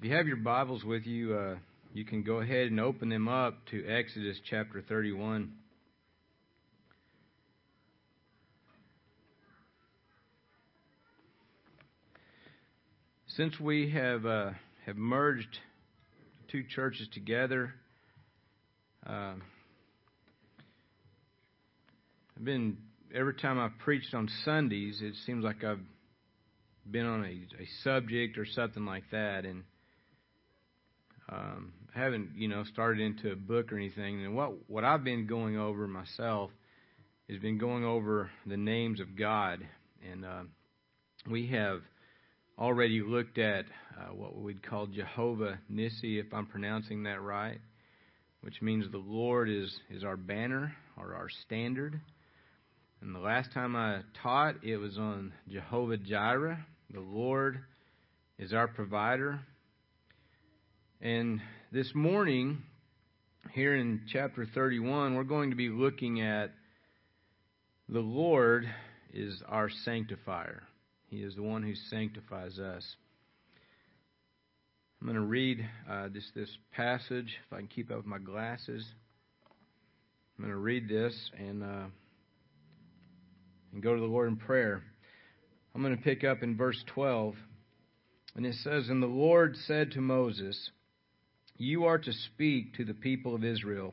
If you have your Bibles with you, uh, you can go ahead and open them up to Exodus chapter 31. Since we have uh, have merged two churches together, uh, I've been every time I've preached on Sundays, it seems like I've been on a, a subject or something like that, and um, haven't, you know, started into a book or anything. And what what I've been going over myself has been going over the names of God, and uh, we have already looked at uh, what we'd call Jehovah Nissi, if I'm pronouncing that right, which means the Lord is is our banner or our standard. And the last time I taught, it was on Jehovah Jireh. The Lord is our provider. And this morning, here in chapter 31, we're going to be looking at the Lord is our sanctifier. He is the one who sanctifies us. I'm going to read uh, this this passage. If I can keep up with my glasses, I'm going to read this and uh, and go to the Lord in prayer. I'm going to pick up in verse 12, and it says, "And the Lord said to Moses." You are to speak to the people of Israel.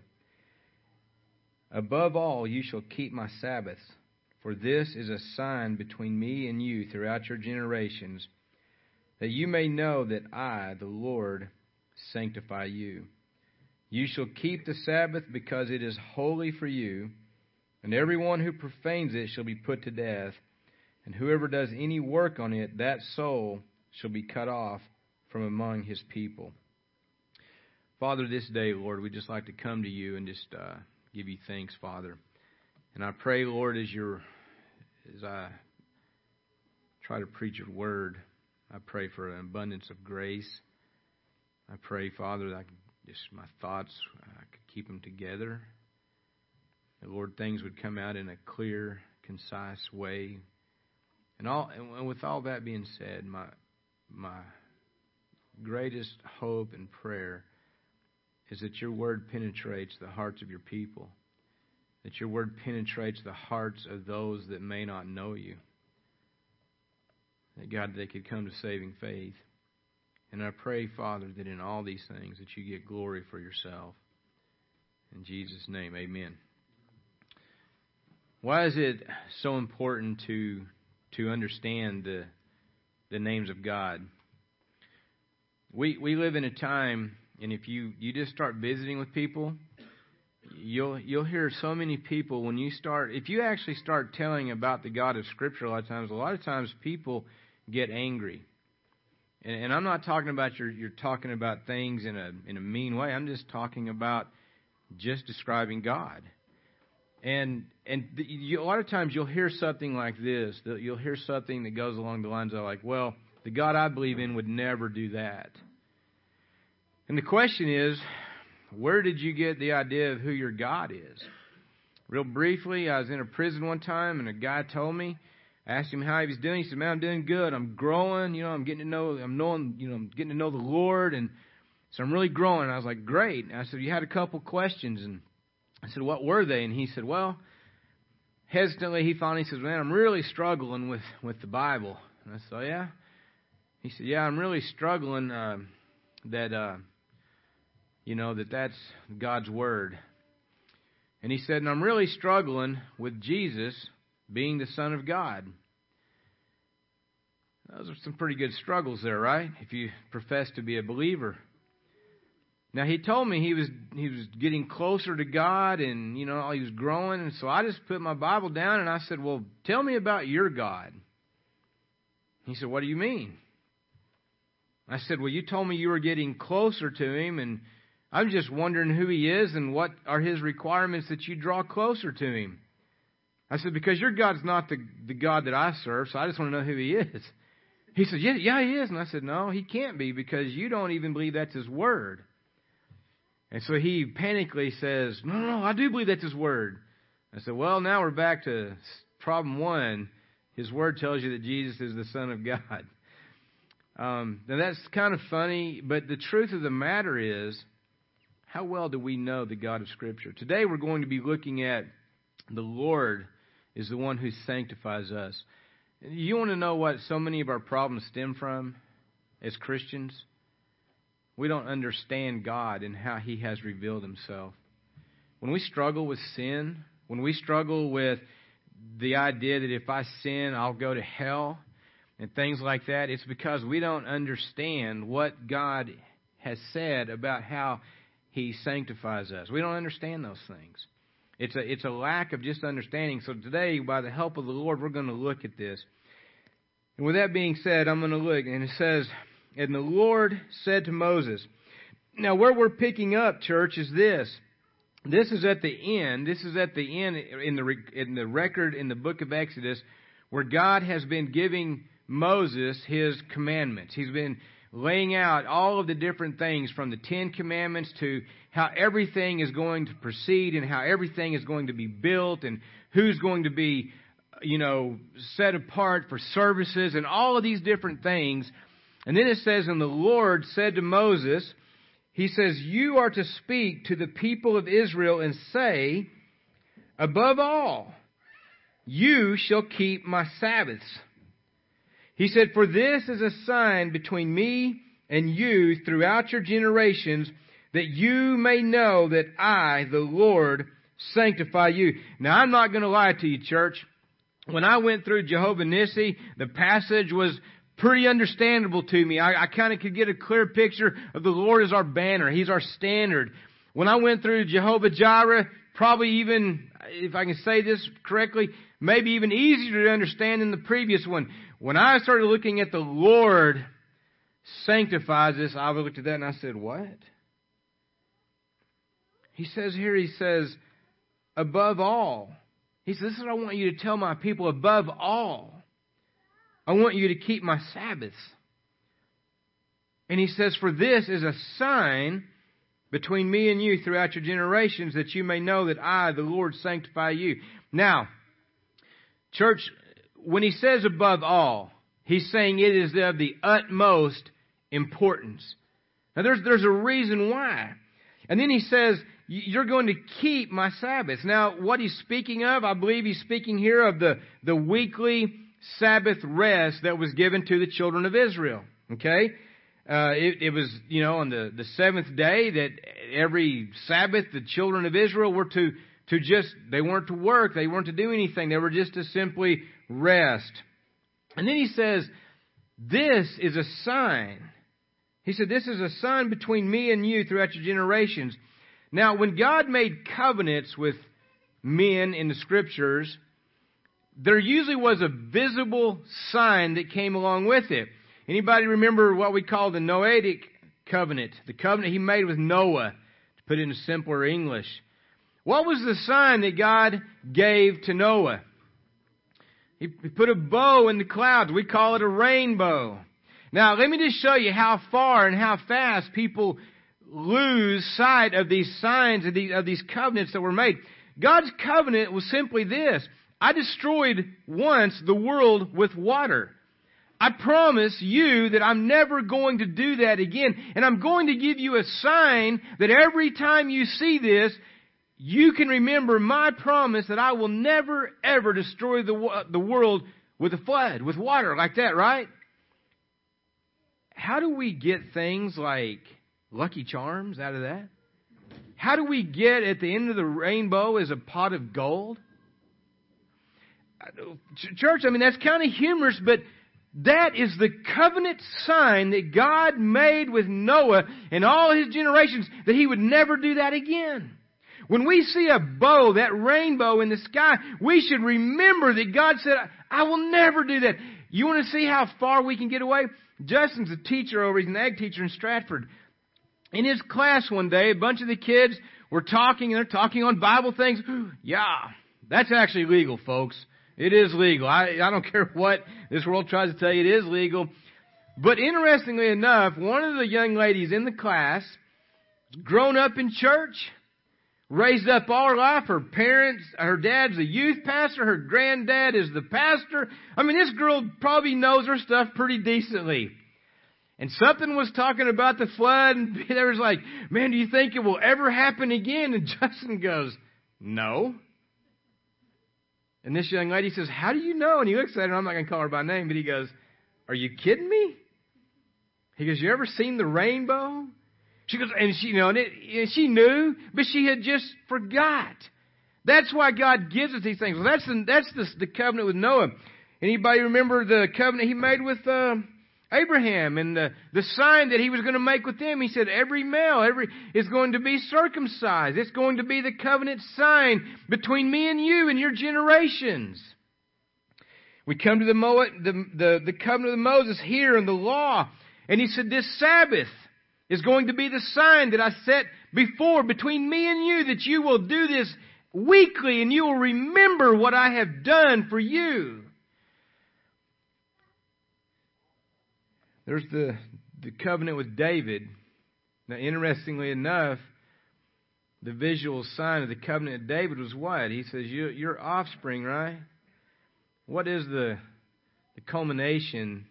Above all, you shall keep my Sabbaths, for this is a sign between me and you throughout your generations, that you may know that I, the Lord, sanctify you. You shall keep the Sabbath because it is holy for you, and everyone who profanes it shall be put to death, and whoever does any work on it, that soul shall be cut off from among his people. Father, this day, Lord, we just like to come to you and just uh, give you thanks, Father. And I pray, Lord, as you as I try to preach your word, I pray for an abundance of grace. I pray, Father, that I just my thoughts, I could keep them together. And Lord, things would come out in a clear, concise way. And all, and with all that being said, my my greatest hope and prayer is that your word penetrates the hearts of your people, that your word penetrates the hearts of those that may not know you. That God, they could come to saving faith. And I pray, Father, that in all these things that you get glory for yourself. In Jesus' name, amen. Why is it so important to to understand the the names of God? We we live in a time and if you, you just start visiting with people, you'll you'll hear so many people when you start if you actually start telling about the God of Scripture a lot of times, a lot of times people get angry. And, and I'm not talking about you're you're talking about things in a in a mean way. I'm just talking about just describing God. And and the, you, a lot of times you'll hear something like this. You'll hear something that goes along the lines of like, well, the God I believe in would never do that. And the question is, where did you get the idea of who your God is? Real briefly, I was in a prison one time, and a guy told me, I asked him how he was doing. He said, "Man, I'm doing good. I'm growing. You know, I'm getting to know. I'm knowing. You know, I'm getting to know the Lord, and so I'm really growing." And I was like, "Great." And I said, "You had a couple questions," and I said, "What were they?" And he said, "Well." Hesitantly, he finally says, "Man, I'm really struggling with with the Bible." And I said, oh, "Yeah." He said, "Yeah, I'm really struggling uh, that." Uh, you know, that that's God's Word. And he said, and I'm really struggling with Jesus being the Son of God. Those are some pretty good struggles there, right? If you profess to be a believer. Now he told me he was he was getting closer to God and you know he was growing and so I just put my Bible down and I said, "Well, tell me about your God." He said, "What do you mean?" I said, "Well, you told me you were getting closer to him and I'm just wondering who he is and what are his requirements that you draw closer to him. I said, because your God's not the, the God that I serve, so I just want to know who he is. He said, yeah, yeah, he is. And I said, no, he can't be because you don't even believe that's his word. And so he panically says, no, no, no, I do believe that's his word. I said, well, now we're back to problem one. His word tells you that Jesus is the Son of God. Um, now that's kind of funny, but the truth of the matter is, how well do we know the God of Scripture? Today we're going to be looking at the Lord is the one who sanctifies us. You want to know what so many of our problems stem from as Christians? We don't understand God and how He has revealed Himself. When we struggle with sin, when we struggle with the idea that if I sin, I'll go to hell, and things like that, it's because we don't understand what God has said about how He sanctifies us. We don't understand those things. It's a, it's a lack of just understanding. So today, by the help of the Lord, we're going to look at this. And with that being said, I'm going to look, and it says, And the Lord said to Moses, Now, where we're picking up, church, is this. This is at the end. This is at the end in the, in the record in the book of Exodus where God has been giving Moses his commandments. He's been laying out all of the different things from the Ten Commandments to how everything is going to proceed and how everything is going to be built and who's going to be, you know, set apart for services and all of these different things. And then it says, And the Lord said to Moses, He says, You are to speak to the people of Israel and say, Above all, you shall keep my Sabbaths he said, For this is a sign between me and you throughout your generations, that you may know that I, the Lord, sanctify you. Now, I'm not going to lie to you, church. When I went through Jehovah Nissi, the passage was pretty understandable to me. I, I kind of could get a clear picture of the Lord as our banner. He's our standard. When I went through Jehovah Jireh, probably even, if I can say this correctly, maybe even easier to understand than the previous one. When I started looking at the Lord sanctifies us, I looked at that and I said, What? He says here, he says, above all. He says, This is what I want you to tell my people above all. I want you to keep my Sabbaths. And he says, For this is a sign between me and you throughout your generations, that you may know that I, the Lord, sanctify you. Now, church, when he says above all, he's saying it is of the utmost importance. Now there's, there's a reason why. And then he says, you're going to keep my Sabbaths. Now, what he's speaking of, I believe he's speaking here of the, the weekly Sabbath rest that was given to the children of Israel. Okay? Uh, it, it was, you know, on the, the seventh day that every Sabbath the children of Israel were to, to just, they weren't to work, they weren't to do anything, they were just to simply rest. And then he says, This is a sign. He said, This is a sign between me and you throughout your generations. Now, when God made covenants with men in the scriptures, there usually was a visible sign that came along with it. Anybody remember what we call the Noahic covenant? The covenant he made with Noah, to put it in simpler English. What was the sign that God gave to Noah? He put a bow in the clouds. We call it a rainbow. Now, let me just show you how far and how fast people lose sight of these signs of these, of these covenants that were made. God's covenant was simply this. I destroyed once the world with water. I promise you that I'm never going to do that again. And I'm going to give you a sign that every time you see this, you can remember my promise that I will never ever destroy the, the world with a flood, with water like that, right? How do we get things like Lucky Charms out of that? How do we get at the end of the rainbow as a pot of gold? Church, I mean, that's kind of humorous, but that is the covenant sign that God made with Noah and all his generations that he would never do that again. When we see a bow, that rainbow in the sky, we should remember that God said, I will never do that. You want to see how far we can get away? Justin's a teacher over, he's an ag teacher in Stratford. In his class one day, a bunch of the kids were talking, and they're talking on Bible things. yeah, that's actually legal, folks. It is legal. I, I don't care what this world tries to tell you, it is legal. But interestingly enough, one of the young ladies in the class, grown up in church, raised up all her life. Her parents, her dad's a youth pastor. Her granddad is the pastor. I mean, this girl probably knows her stuff pretty decently. And something was talking about the flood, and they was like, man, do you think it will ever happen again? And Justin goes, no. And this young lady says, how do you know? And he looks at her, I'm not going to call her by name, but he goes, are you kidding me? He goes, you ever seen the rainbow? She goes, and she, you know, and, it, and she knew, but she had just forgot. That's why God gives us these things. Well, that's the, that's the, the covenant with Noah. Anybody remember the covenant he made with uh, Abraham and the, the sign that he was going to make with them? He said, every male, every is going to be circumcised. It's going to be the covenant sign between me and you and your generations. We come to the, the, the, the covenant of Moses here in the law. And he said, this Sabbath is going to be the sign that I set before between me and you that you will do this weekly and you will remember what I have done for you. There's the, the covenant with David. Now, interestingly enough, the visual sign of the covenant of David was what? He says, Your offspring, right? What is the, the culmination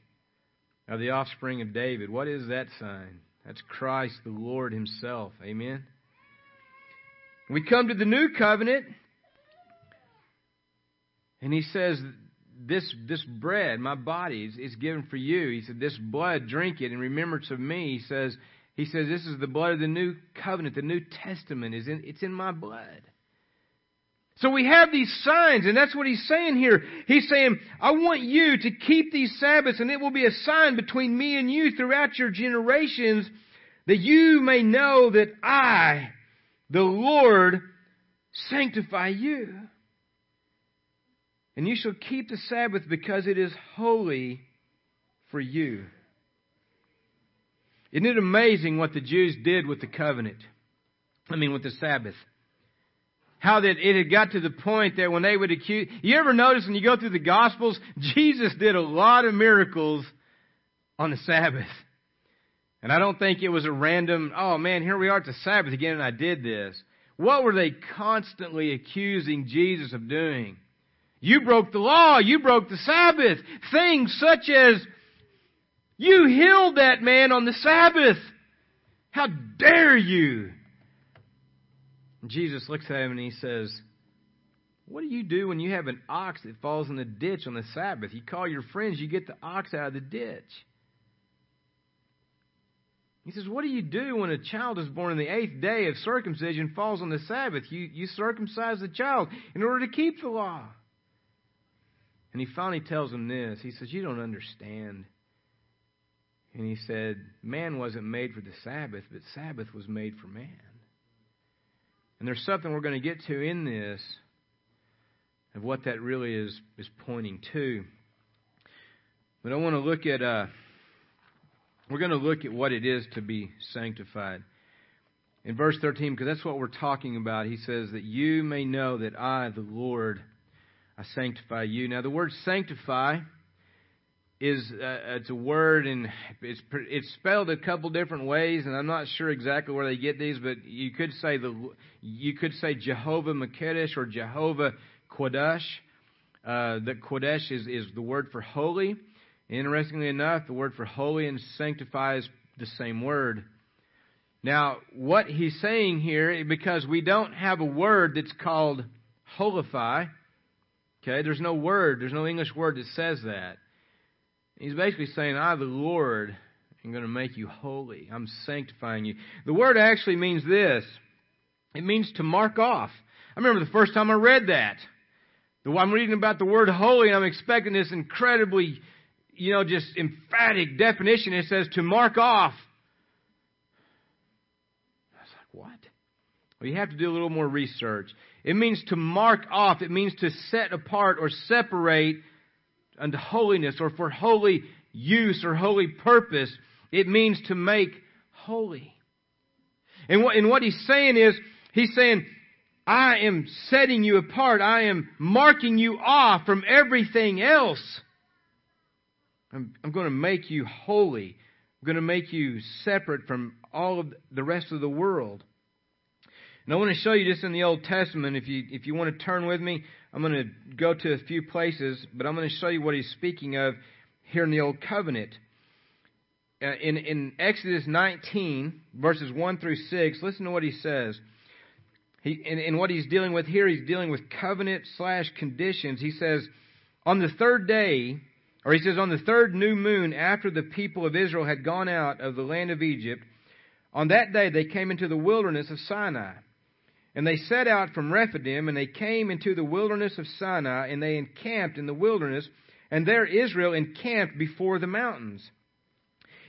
of the offspring of David? What is that sign? That's Christ the Lord Himself. Amen. We come to the new covenant, and He says, this, this bread, my body, is, is given for you. He said, This blood, drink it in remembrance of me. He says, he says, This is the blood of the new covenant, the New Testament. Is in, it's in my blood. So we have these signs, and that's what he's saying here. He's saying, I want you to keep these Sabbaths, and it will be a sign between me and you throughout your generations, that you may know that I, the Lord, sanctify you. And you shall keep the Sabbath because it is holy for you. Isn't it amazing what the Jews did with the covenant? I mean, with the Sabbath how that it had got to the point that when they would accuse, you ever notice when you go through the Gospels, Jesus did a lot of miracles on the Sabbath. And I don't think it was a random, oh man, here we are at the Sabbath again and I did this. What were they constantly accusing Jesus of doing? You broke the law. You broke the Sabbath. Things such as, you healed that man on the Sabbath. How dare you? Jesus looks at him and he says, What do you do when you have an ox that falls in the ditch on the Sabbath? You call your friends, you get the ox out of the ditch. He says, What do you do when a child is born on the eighth day of circumcision falls on the Sabbath? You, you circumcise the child in order to keep the law. And he finally tells him this. He says, You don't understand. And he said, Man wasn't made for the Sabbath, but Sabbath was made for man. And there's something we're going to get to in this of what that really is, is pointing to. But I want to look at, uh, we're going to look at what it is to be sanctified. In verse 13, because that's what we're talking about, he says that you may know that I, the Lord, I sanctify you. Now, the word sanctify is uh, it's a word and it's it's spelled a couple different ways and I'm not sure exactly where they get these but you could say the you could say Jehovah Makedesh or Jehovah Kodesh. Uh, the Kodesh is is the word for holy. Interestingly enough the word for holy and sanctify is the same word. Now what he's saying here because we don't have a word that's called holify okay there's no word there's no English word that says that He's basically saying, I, the Lord, am going to make you holy. I'm sanctifying you. The word actually means this it means to mark off. I remember the first time I read that. I'm reading about the word holy, and I'm expecting this incredibly, you know, just emphatic definition. It says to mark off. I was like, what? Well, you have to do a little more research. It means to mark off. It means to set apart or separate unto holiness or for holy use or holy purpose. It means to make holy. And what, and what he's saying is, he's saying, I am setting you apart. I am marking you off from everything else. I'm, I'm going to make you holy. I'm going to make you separate from all of the rest of the world. And I want to show you this in the Old Testament. If you, if you want to turn with me, I'm going to go to a few places, but I'm going to show you what he's speaking of here in the Old Covenant. Uh, in, in Exodus 19, verses 1 through 6, listen to what he says. He, and, and what he's dealing with here, he's dealing with covenant slash conditions. He says, on the third day, or he says, on the third new moon after the people of Israel had gone out of the land of Egypt, on that day they came into the wilderness of Sinai. And they set out from Rephidim, and they came into the wilderness of Sinai, and they encamped in the wilderness, and there Israel encamped before the mountains.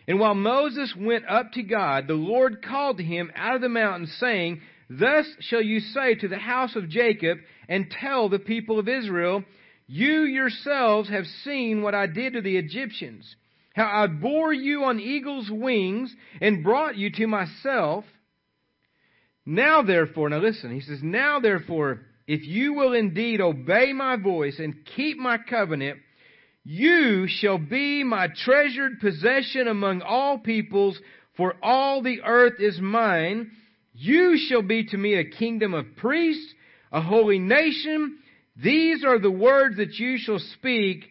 And while Moses went up to God, the Lord called to him out of the mountain, saying, Thus shall you say to the house of Jacob, and tell the people of Israel, You yourselves have seen what I did to the Egyptians, how I bore you on eagle's wings, and brought you to myself. Now therefore, now listen, he says, Now therefore, if you will indeed obey my voice and keep my covenant, you shall be my treasured possession among all peoples, for all the earth is mine. You shall be to me a kingdom of priests, a holy nation. These are the words that you shall speak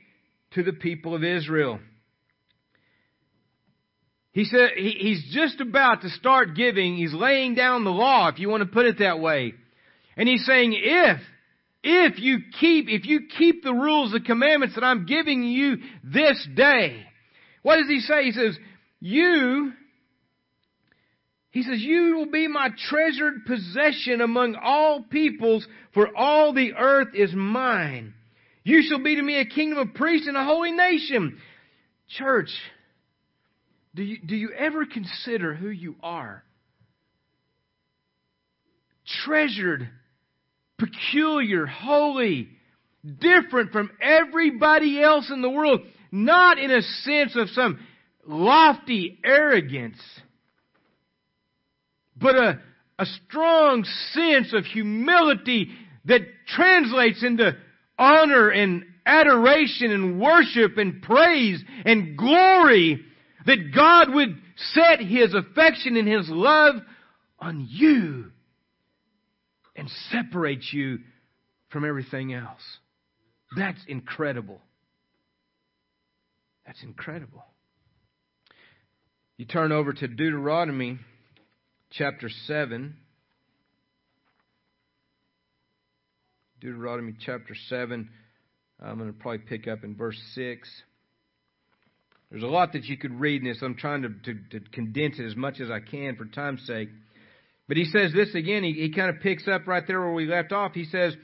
to the people of Israel. He said he, he's just about to start giving, he's laying down the law, if you want to put it that way. And he's saying, if if you keep, if you keep the rules, the commandments that I'm giving you this day, what does he say? He says, you, he says, you will be my treasured possession among all peoples, for all the earth is mine. You shall be to me a kingdom of priests and a holy nation. Church, do you, do you ever consider who you are? Treasured peculiar, holy, different from everybody else in the world, not in a sense of some lofty arrogance, but a, a strong sense of humility that translates into honor and adoration and worship and praise and glory that God would set His affection and His love on you and separate you from everything else. That's incredible. That's incredible. You turn over to Deuteronomy chapter 7. Deuteronomy chapter 7. I'm going to probably pick up in verse 6. There's a lot that you could read in this. I'm trying to, to, to condense it as much as I can for time's sake. But he says this again, he, he kind of picks up right there where we left off. He says,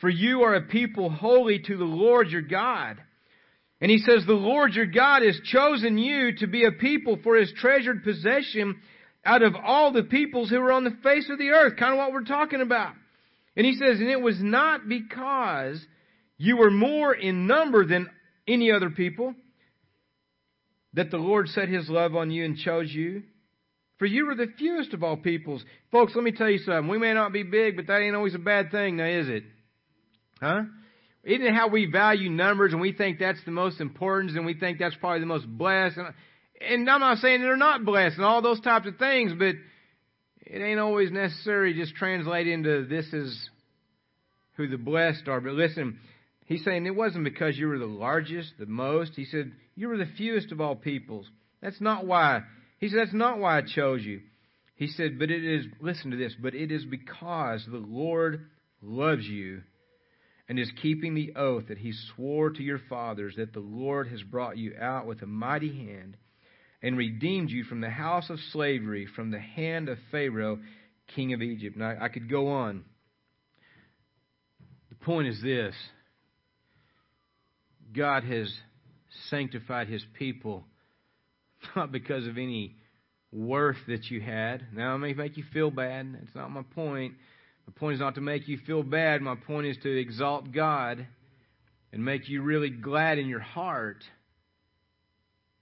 For you are a people holy to the Lord your God. And he says, The Lord your God has chosen you to be a people for his treasured possession out of all the peoples who are on the face of the earth. Kind of what we're talking about. And he says, And it was not because you were more in number than any other people that the Lord set his love on you and chose you for you were the fewest of all peoples. Folks, let me tell you something. We may not be big, but that ain't always a bad thing, now is it? Huh? Isn't it how we value numbers and we think that's the most important and we think that's probably the most blessed? And, and I'm not saying they're not blessed and all those types of things, but it ain't always necessary just translate into this is who the blessed are. But listen, he's saying it wasn't because you were the largest, the most. He said you were the fewest of all peoples. That's not why he said, That's not why I chose you. He said, But it is, listen to this, but it is because the Lord loves you and is keeping the oath that he swore to your fathers that the Lord has brought you out with a mighty hand and redeemed you from the house of slavery, from the hand of Pharaoh, king of Egypt. Now, I could go on. The point is this God has sanctified his people not because of any worth that you had. Now, it may make you feel bad. That's not my point. My point is not to make you feel bad. My point is to exalt God and make you really glad in your heart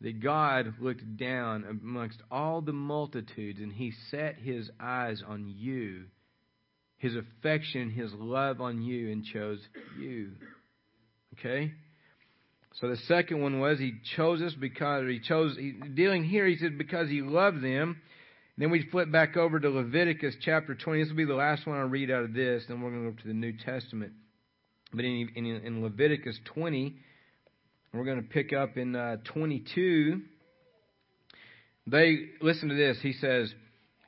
that God looked down amongst all the multitudes and He set His eyes on you, His affection, His love on you, and chose you. Okay? So the second one was he chose us because he chose he, dealing here. He said because he loved them. And then we flip back over to Leviticus chapter 20. This will be the last one I'll read out of this. Then we're going to go to the New Testament. But in, in, in Leviticus 20, we're going to pick up in uh, 22. They listen to this. He says,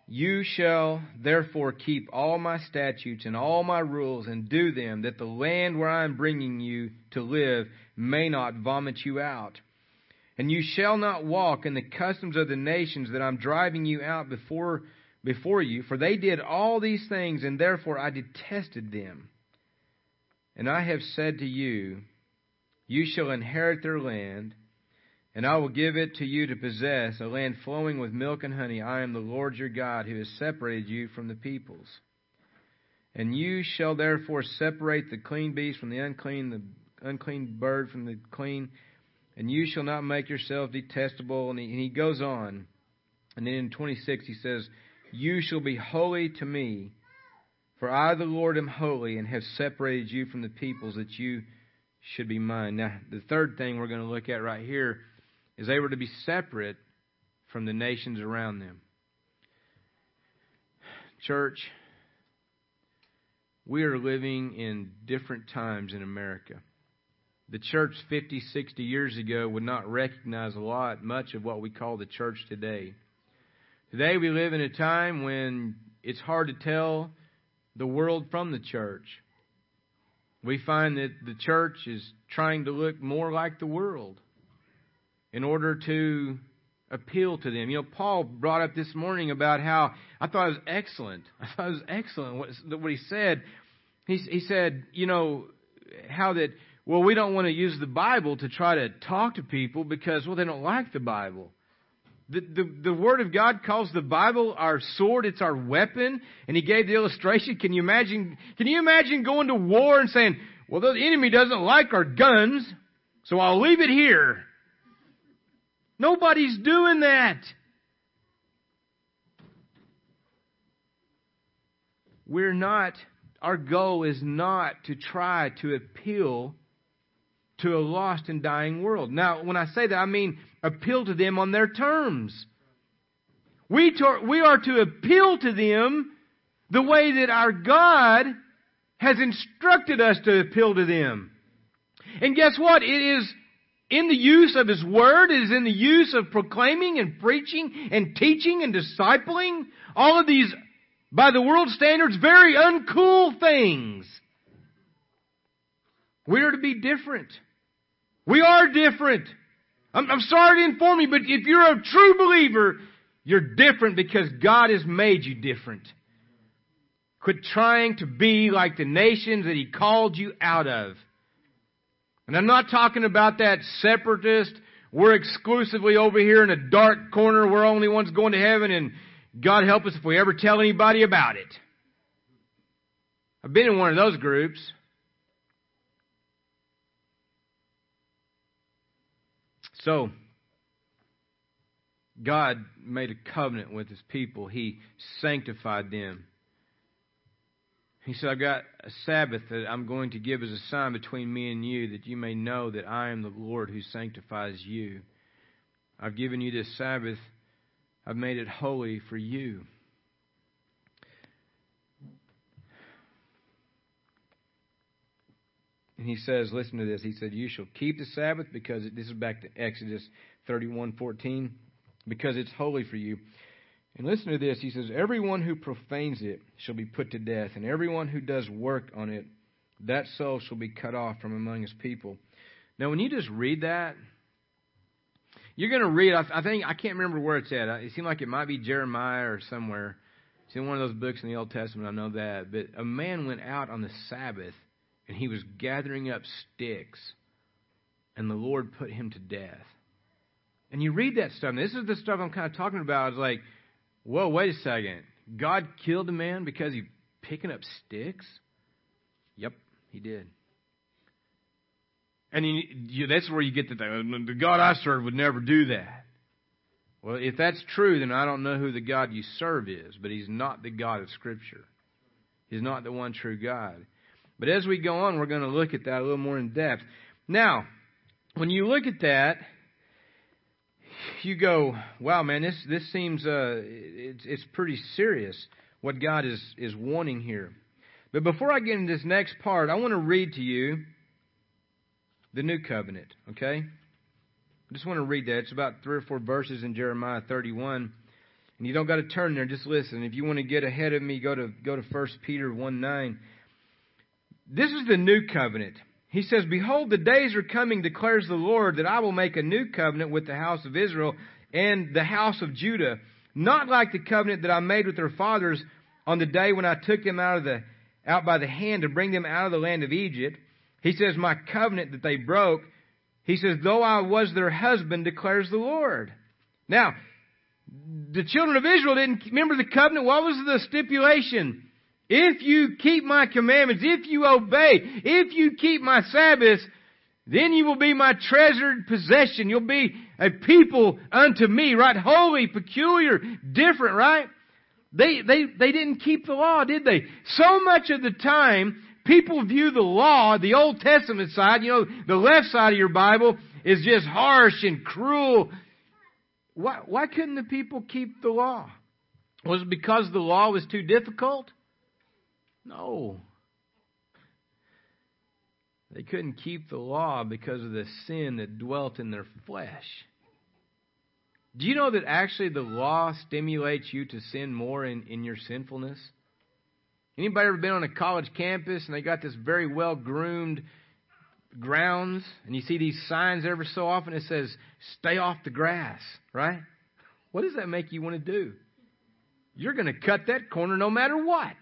"You shall therefore keep all my statutes and all my rules and do them, that the land where I am bringing you to live may not vomit you out." And you shall not walk in the customs of the nations that I'm driving you out before, before you, for they did all these things, and therefore I detested them. And I have said to you, You shall inherit their land, and I will give it to you to possess, a land flowing with milk and honey. I am the Lord your God, who has separated you from the peoples. And you shall therefore separate the clean beast from the unclean, the unclean bird from the clean and you shall not make yourself detestable. And he, and he goes on. And then in 26 he says, You shall be holy to me, for I, the Lord, am holy and have separated you from the peoples that you should be mine. Now, the third thing we're going to look at right here is they were to be separate from the nations around them. Church, we are living in different times in America the church 50, 60 years ago would not recognize a lot, much of what we call the church today. Today we live in a time when it's hard to tell the world from the church. We find that the church is trying to look more like the world in order to appeal to them. You know, Paul brought up this morning about how I thought it was excellent. I thought it was excellent what, what he said. He, he said, you know, how that well, we don't want to use the Bible to try to talk to people because, well, they don't like the Bible. The, the, the Word of God calls the Bible our sword, it's our weapon, and He gave the illustration. Can you imagine, can you imagine going to war and saying, well, the enemy doesn't like our guns, so I'll leave it here. Nobody's doing that. We're not, our goal is not to try to appeal to a lost and dying world. Now, when I say that, I mean appeal to them on their terms. We, to, we are to appeal to them the way that our God has instructed us to appeal to them. And guess what? It is in the use of His Word, it is in the use of proclaiming and preaching and teaching and discipling all of these, by the world standards, very uncool things. We are to be different. We are different. I'm, I'm sorry to inform you, but if you're a true believer, you're different because God has made you different. Quit trying to be like the nations that He called you out of. And I'm not talking about that separatist, we're exclusively over here in a dark corner, we're only ones going to heaven, and God help us if we ever tell anybody about it. I've been in one of those groups. So, God made a covenant with his people. He sanctified them. He said, I've got a Sabbath that I'm going to give as a sign between me and you that you may know that I am the Lord who sanctifies you. I've given you this Sabbath. I've made it holy for you. And he says, listen to this. He said, You shall keep the Sabbath because it, this is back to Exodus 31 14, because it's holy for you. And listen to this. He says, Everyone who profanes it shall be put to death, and everyone who does work on it, that soul shall be cut off from among his people. Now, when you just read that, you're going to read, I think, I can't remember where it's at. It seemed like it might be Jeremiah or somewhere. It's in one of those books in the Old Testament, I know that. But a man went out on the Sabbath and he was gathering up sticks, and the Lord put him to death. And you read that stuff, and this is the stuff I'm kind of talking about. It's like, whoa, wait a second. God killed a man because he picking up sticks? Yep, he did. And you, you, that's where you get the, thing. the God I serve would never do that. Well, if that's true, then I don't know who the God you serve is, but he's not the God of Scripture. He's not the one true God. But as we go on, we're going to look at that a little more in depth. Now, when you look at that, you go, "Wow, man, this this seems uh, it's it's pretty serious what God is is wanting here." But before I get into this next part, I want to read to you the new covenant. Okay, I just want to read that. It's about three or four verses in Jeremiah 31. And you don't got to turn there, just listen. If you want to get ahead of me, go to go to 1 Peter 1 9. This is the new covenant. He says, Behold, the days are coming, declares the Lord, that I will make a new covenant with the house of Israel and the house of Judah, not like the covenant that I made with their fathers on the day when I took them out of the out by the hand to bring them out of the land of Egypt. He says, My covenant that they broke. He says, Though I was their husband, declares the Lord. Now, the children of Israel didn't remember the covenant. What was the stipulation? If you keep my commandments, if you obey, if you keep my Sabbaths, then you will be my treasured possession. You'll be a people unto me, right? Holy, peculiar, different, right? They, they, they didn't keep the law, did they? So much of the time, people view the law, the Old Testament side, you know, the left side of your Bible is just harsh and cruel. Why, why couldn't the people keep the law? Was it because the law was too difficult? No. They couldn't keep the law because of the sin that dwelt in their flesh. Do you know that actually the law stimulates you to sin more in, in your sinfulness? Anybody ever been on a college campus and they got this very well groomed grounds and you see these signs every so often that says stay off the grass, right? What does that make you want to do? You're going to cut that corner no matter what.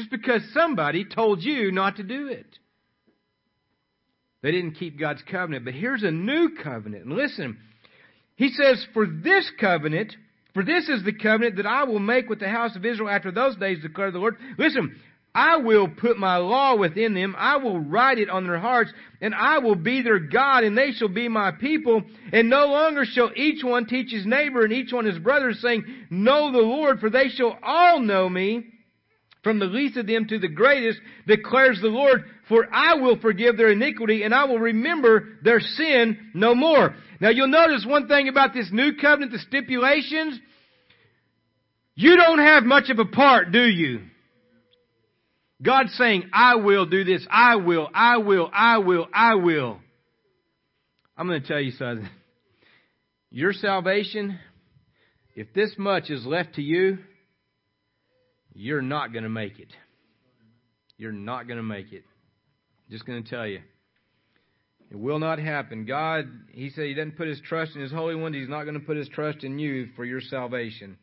Just because somebody told you not to do it. They didn't keep God's covenant, but here's a new covenant. And listen, he says, For this covenant, for this is the covenant that I will make with the house of Israel after those days, declare the Lord. Listen, I will put my law within them. I will write it on their hearts, and I will be their God, and they shall be my people. And no longer shall each one teach his neighbor and each one his brother, saying, Know the Lord, for they shall all know me, from the least of them to the greatest, declares the Lord, for I will forgive their iniquity, and I will remember their sin no more. Now you'll notice one thing about this new covenant, the stipulations. You don't have much of a part, do you? God's saying, I will do this. I will, I will, I will, I will. I'm going to tell you something. Your salvation, if this much is left to you, you're not going to make it. You're not going to make it. Just going to tell you. It will not happen. God, He said He doesn't put His trust in His Holy One. He's not going to put His trust in you for your salvation.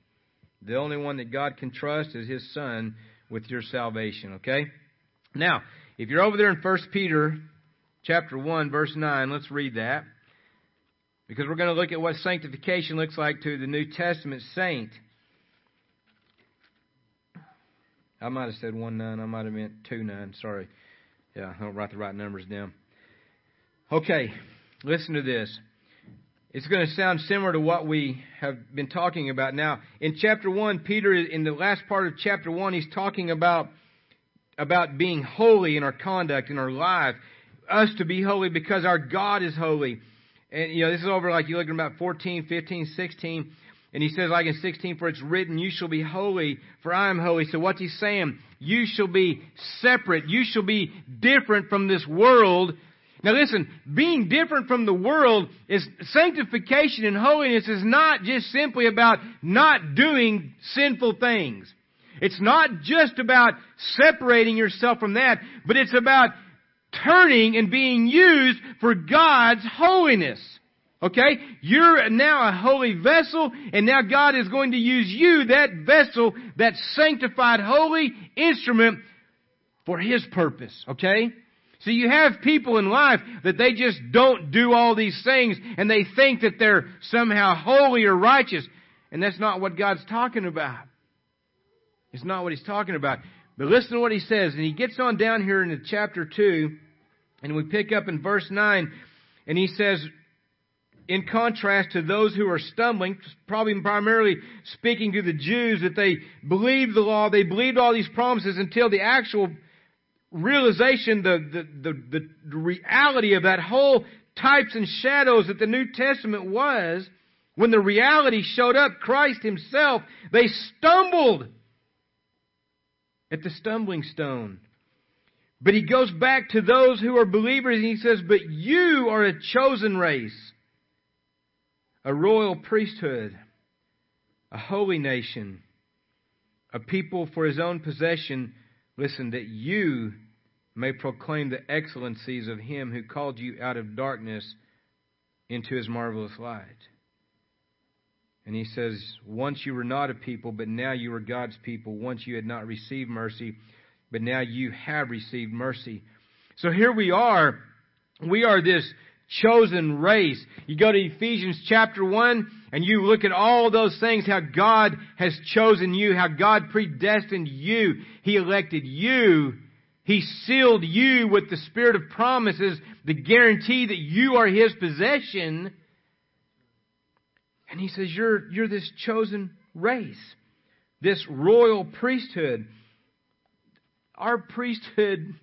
The only one that God can trust is His Son with your salvation, okay? Now, if you're over there in 1 Peter chapter 1, verse 9, let's read that. Because we're going to look at what sanctification looks like to the New Testament saint. I might have said 1 9. I might have meant 2 9. Sorry. Yeah, I don't write the right numbers down. Okay, listen to this. It's going to sound similar to what we have been talking about. Now, in chapter 1, Peter, in the last part of chapter 1, he's talking about, about being holy in our conduct, in our life. Us to be holy because our God is holy. And, you know, this is over like you're looking about 14, 15, 16. And he says, like in 16, for it's written, you shall be holy, for I am holy. So what's he saying? You shall be separate. You shall be different from this world now listen, being different from the world is sanctification and holiness is not just simply about not doing sinful things. It's not just about separating yourself from that, but it's about turning and being used for God's holiness. Okay? You're now a holy vessel, and now God is going to use you, that vessel, that sanctified holy instrument, for His purpose. Okay? So you have people in life that they just don't do all these things and they think that they're somehow holy or righteous. And that's not what God's talking about. It's not what He's talking about. But listen to what He says. And He gets on down here into chapter 2 and we pick up in verse 9 and He says, in contrast to those who are stumbling, probably primarily speaking to the Jews, that they believed the law, they believed all these promises until the actual realization, the, the, the, the reality of that whole types and shadows that the New Testament was, when the reality showed up, Christ Himself, they stumbled at the stumbling stone. But He goes back to those who are believers and He says, But you are a chosen race, a royal priesthood, a holy nation, a people for his own possession. Listen, that you may proclaim the excellencies of him who called you out of darkness into his marvelous light. And he says, Once you were not a people, but now you are God's people. Once you had not received mercy, but now you have received mercy. So here we are. We are this chosen race. You go to Ephesians chapter 1 and you look at all those things, how God has chosen you, how God predestined you. He elected you. He sealed you with the spirit of promises, the guarantee that you are His possession. And he says, You're, you're this chosen race, this royal priesthood. Our priesthood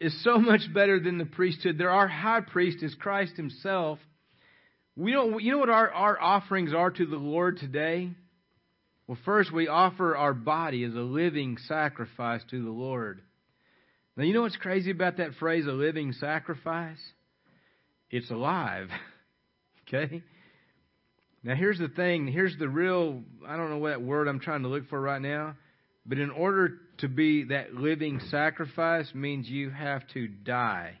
is so much better than the priesthood. There, our high priest is Christ Himself. We don't, you know what our, our offerings are to the Lord today? Well, first, we offer our body as a living sacrifice to the Lord. Now, you know what's crazy about that phrase, a living sacrifice? It's alive. okay? Now, here's the thing. Here's the real, I don't know what word I'm trying to look for right now, but in order to be that living sacrifice means you have to die.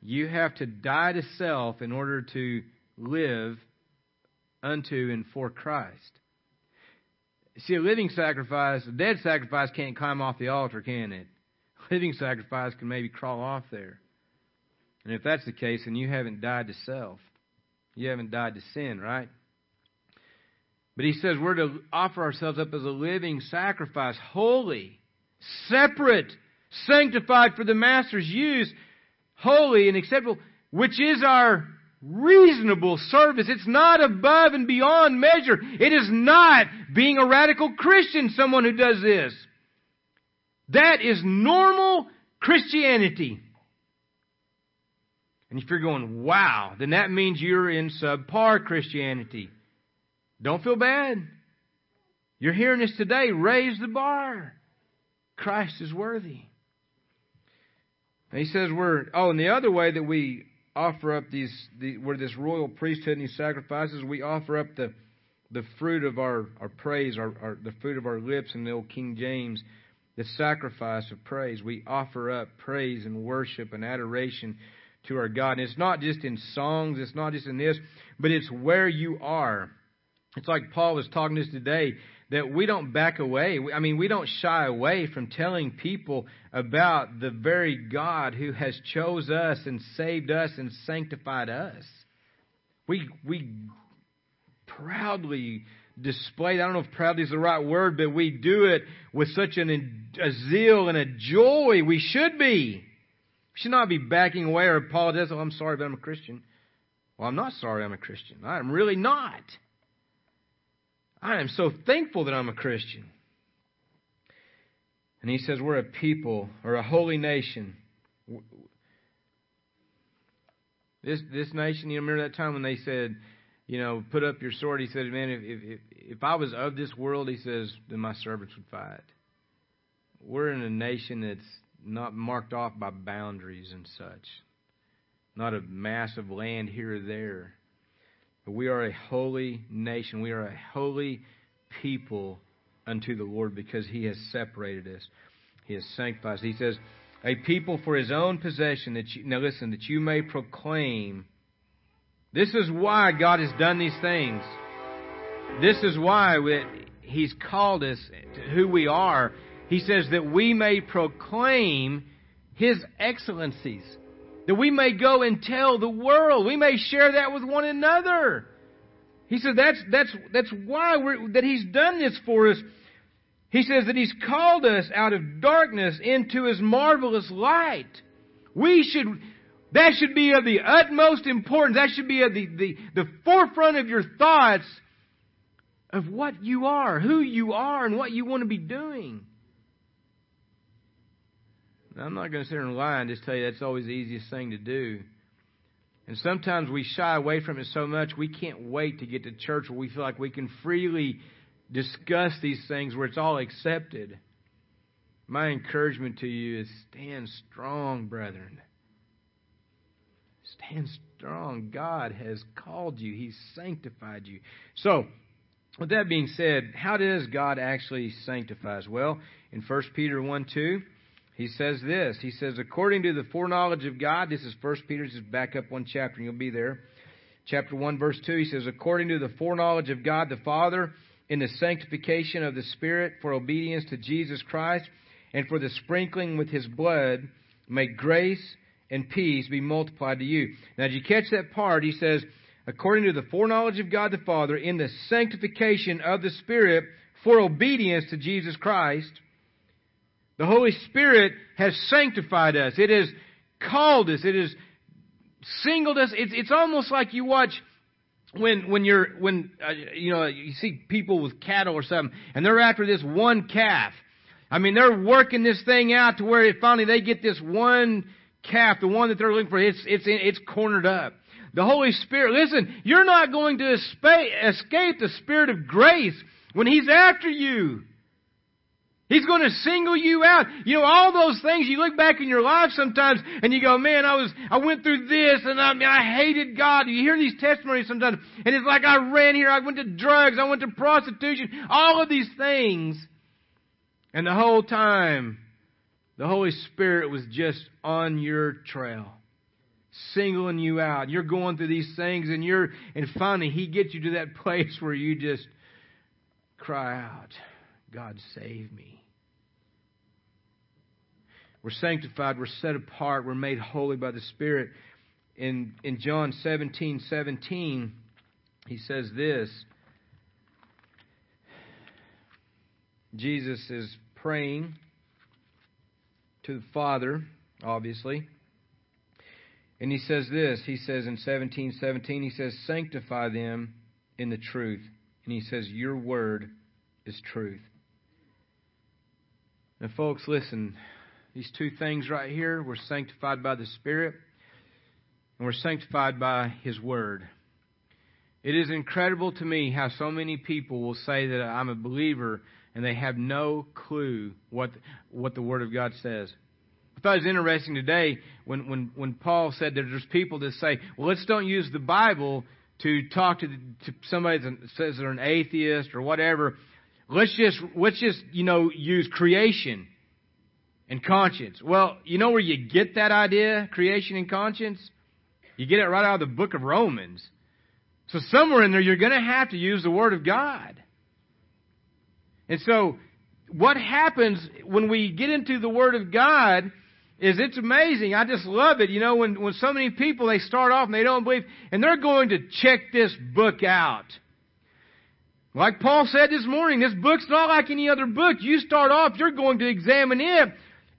You have to die to self in order to live unto and for Christ. See, a living sacrifice, a dead sacrifice can't climb off the altar, can it? A living sacrifice can maybe crawl off there. And if that's the case, then you haven't died to self. You haven't died to sin, right? But he says we're to offer ourselves up as a living sacrifice, holy, separate, sanctified for the Master's use, holy and acceptable, which is our reasonable service. It's not above and beyond measure. It is not being a radical Christian, someone who does this. That is normal Christianity. And if you're going, wow, then that means you're in subpar Christianity. Don't feel bad. You're hearing this today. Raise the bar. Christ is worthy. And he says we're, oh, and the other way that we offer up these, the, we're this royal priesthood and these sacrifices, we offer up the, the fruit of our, our praise, our, our, the fruit of our lips in the old King James, the sacrifice of praise. We offer up praise and worship and adoration to our God. And it's not just in songs, it's not just in this, but it's where you are. It's like Paul was talking to us today that we don't back away. I mean, we don't shy away from telling people about the very God who has chose us and saved us and sanctified us. We we proudly display. I don't know if proudly is the right word, but we do it with such an, a zeal and a joy. We should be. We should not be backing away or apologizing. Oh, I'm sorry, but I'm a Christian. Well, I'm not sorry I'm a Christian. I'm really not. I am so thankful that I'm a Christian. And he says we're a people or a holy nation. This this nation, you remember that time when they said, you know, put up your sword. He said, man, if if if I was of this world, he says, then my servants would fight. We're in a nation that's not marked off by boundaries and such, not a mass of land here or there. We are a holy nation. We are a holy people unto the Lord because He has separated us. He has sanctified us. He says, a people for His own possession. That you, now listen, that you may proclaim. This is why God has done these things. This is why He's called us to who we are. He says that we may proclaim His excellencies. That we may go and tell the world. We may share that with one another. He said that's, that's, that's why that He's done this for us. He says that He's called us out of darkness into His marvelous light. We should, that should be of the utmost importance. That should be at the, the, the forefront of your thoughts of what you are, who you are, and what you want to be doing. Now, I'm not going to sit here and lie and just tell you that's always the easiest thing to do. And sometimes we shy away from it so much we can't wait to get to church where we feel like we can freely discuss these things where it's all accepted. My encouragement to you is stand strong, brethren. Stand strong. God has called you, He's sanctified you. So, with that being said, how does God actually sanctify us? Well, in 1 Peter 1 2, he says this. He says, according to the foreknowledge of God, this is 1 Peter, just back up one chapter and you'll be there. Chapter 1, verse 2, he says, according to the foreknowledge of God the Father, in the sanctification of the Spirit for obedience to Jesus Christ, and for the sprinkling with his blood, may grace and peace be multiplied to you. Now, did you catch that part? He says, according to the foreknowledge of God the Father, in the sanctification of the Spirit for obedience to Jesus Christ. The Holy Spirit has sanctified us. It has called us. It has singled us. It's, it's almost like you watch when when you're when uh, you know you see people with cattle or something, and they're after this one calf. I mean, they're working this thing out to where finally they get this one calf, the one that they're looking for. It's it's it's cornered up. The Holy Spirit, listen, you're not going to escape the Spirit of grace when He's after you. He's going to single you out. You know, all those things, you look back in your life sometimes and you go, man, I was, I went through this and I, I hated God. You hear these testimonies sometimes and it's like I ran here, I went to drugs, I went to prostitution, all of these things. And the whole time, the Holy Spirit was just on your trail singling you out. You're going through these things and you're, and finally He gets you to that place where you just cry out, God save me. We're sanctified, we're set apart, we're made holy by the Spirit. In, in John 17 17, he says this Jesus is praying to the Father, obviously. And he says this, he says in 17, 17, he says, Sanctify them in the truth. And he says, Your word is truth. Now, folks, listen, these two things right here, we're sanctified by the Spirit, and we're sanctified by His Word. It is incredible to me how so many people will say that I'm a believer and they have no clue what what the Word of God says. I thought it was interesting today when, when, when Paul said that there's people that say, well, let's don't use the Bible to talk to, the, to somebody that says they're an atheist or whatever. Let's just, let's just, you know, use creation and conscience. Well, you know where you get that idea, creation and conscience? You get it right out of the book of Romans. So somewhere in there, you're going to have to use the Word of God. And so, what happens when we get into the Word of God is it's amazing. I just love it. You know, when, when so many people, they start off and they don't believe, and they're going to check this book out. Like Paul said this morning, this book's not like any other book. You start off, you're going to examine it.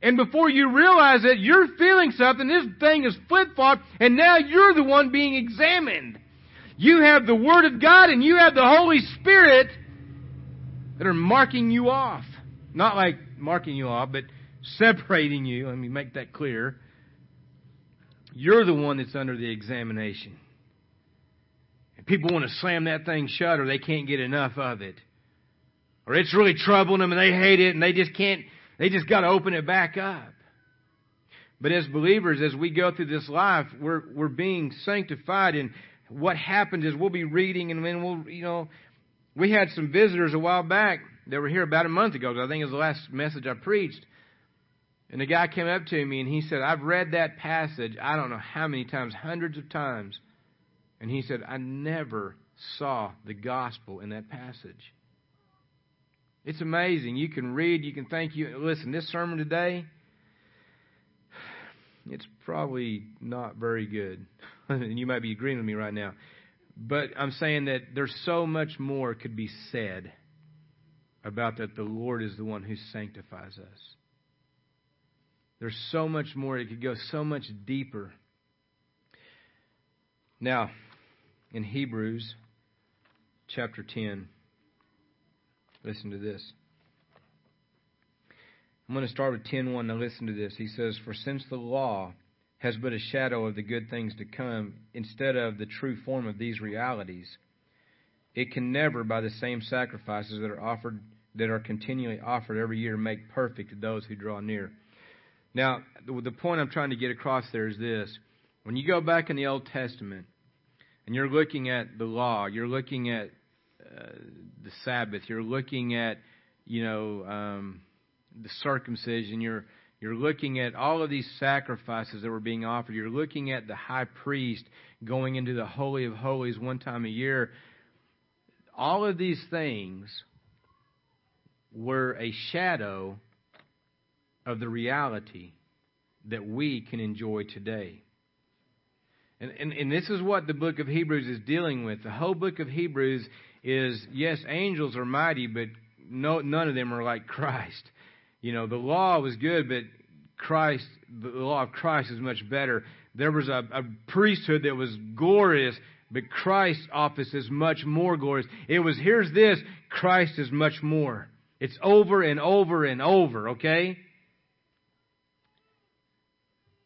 And before you realize it, you're feeling something, this thing is flip-flop, and now you're the one being examined. You have the Word of God and you have the Holy Spirit that are marking you off. Not like marking you off, but separating you. Let me make that clear. You're the one that's under the examination. And people want to slam that thing shut or they can't get enough of it. Or it's really troubling them and they hate it and they just can't, they just got to open it back up. But as believers, as we go through this life, we're, we're being sanctified and what happens is we'll be reading and then we'll, you know, we had some visitors a while back that were here about a month ago. I think it was the last message I preached. And the guy came up to me and he said, I've read that passage, I don't know how many times, hundreds of times. And he said, I never saw the gospel in that passage. It's amazing. You can read, you can think you listen, this sermon today, it's probably not very good. and you might be agreeing with me right now. But I'm saying that there's so much more could be said about that the Lord is the one who sanctifies us. There's so much more. It could go so much deeper. Now, in Hebrews chapter 10, listen to this. I'm going to start with 10:1. Now listen to this. He says, "For since the law has but a shadow of the good things to come instead of the true form of these realities, it can never by the same sacrifices that are offered that are continually offered every year make perfect those who draw near." Now, the point I'm trying to get across there is this. When you go back in the Old Testament and you're looking at the law, you're looking at the Sabbath, you're looking at, you know, um, the circumcision, you're you're looking at all of these sacrifices that were being offered. You're looking at the high priest going into the Holy of Holies one time a year. All of these things were a shadow of the reality that we can enjoy today. And, and, and this is what the book of Hebrews is dealing with. The whole book of Hebrews is yes, angels are mighty, but no, none of them are like Christ. You know, the law was good, but Christ, the law of Christ is much better. There was a, a priesthood that was glorious, but Christ's office is much more glorious. It was, here's this, Christ is much more. It's over and over and over, okay?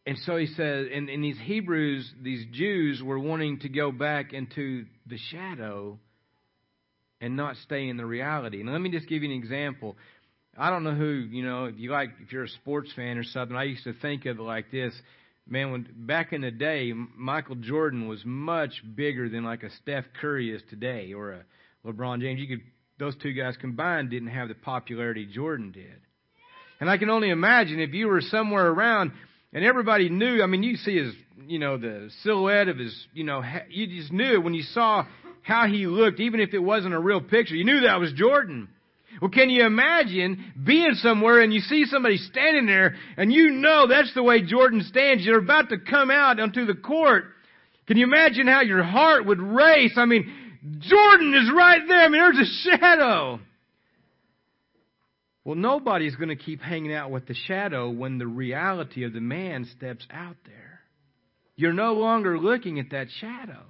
And so he says, and, and these Hebrews, these Jews were wanting to go back into the shadow and not stay in the reality. And let me just give you an example. I don't know who, you know, if you like, if you're a sports fan or something, I used to think of it like this. Man, when back in the day, Michael Jordan was much bigger than like a Steph Curry is today or a LeBron James. You could, those two guys combined didn't have the popularity Jordan did. And I can only imagine if you were somewhere around and everybody knew, I mean, you see his, you know, the silhouette of his, you know, you just knew when you saw how he looked, even if it wasn't a real picture, you knew that was Jordan. Well, can you imagine being somewhere and you see somebody standing there and you know that's the way Jordan stands. You're about to come out onto the court. Can you imagine how your heart would race? I mean, Jordan is right there. I mean, there's a shadow. Well, nobody's going to keep hanging out with the shadow when the reality of the man steps out there. You're no longer looking at that shadow,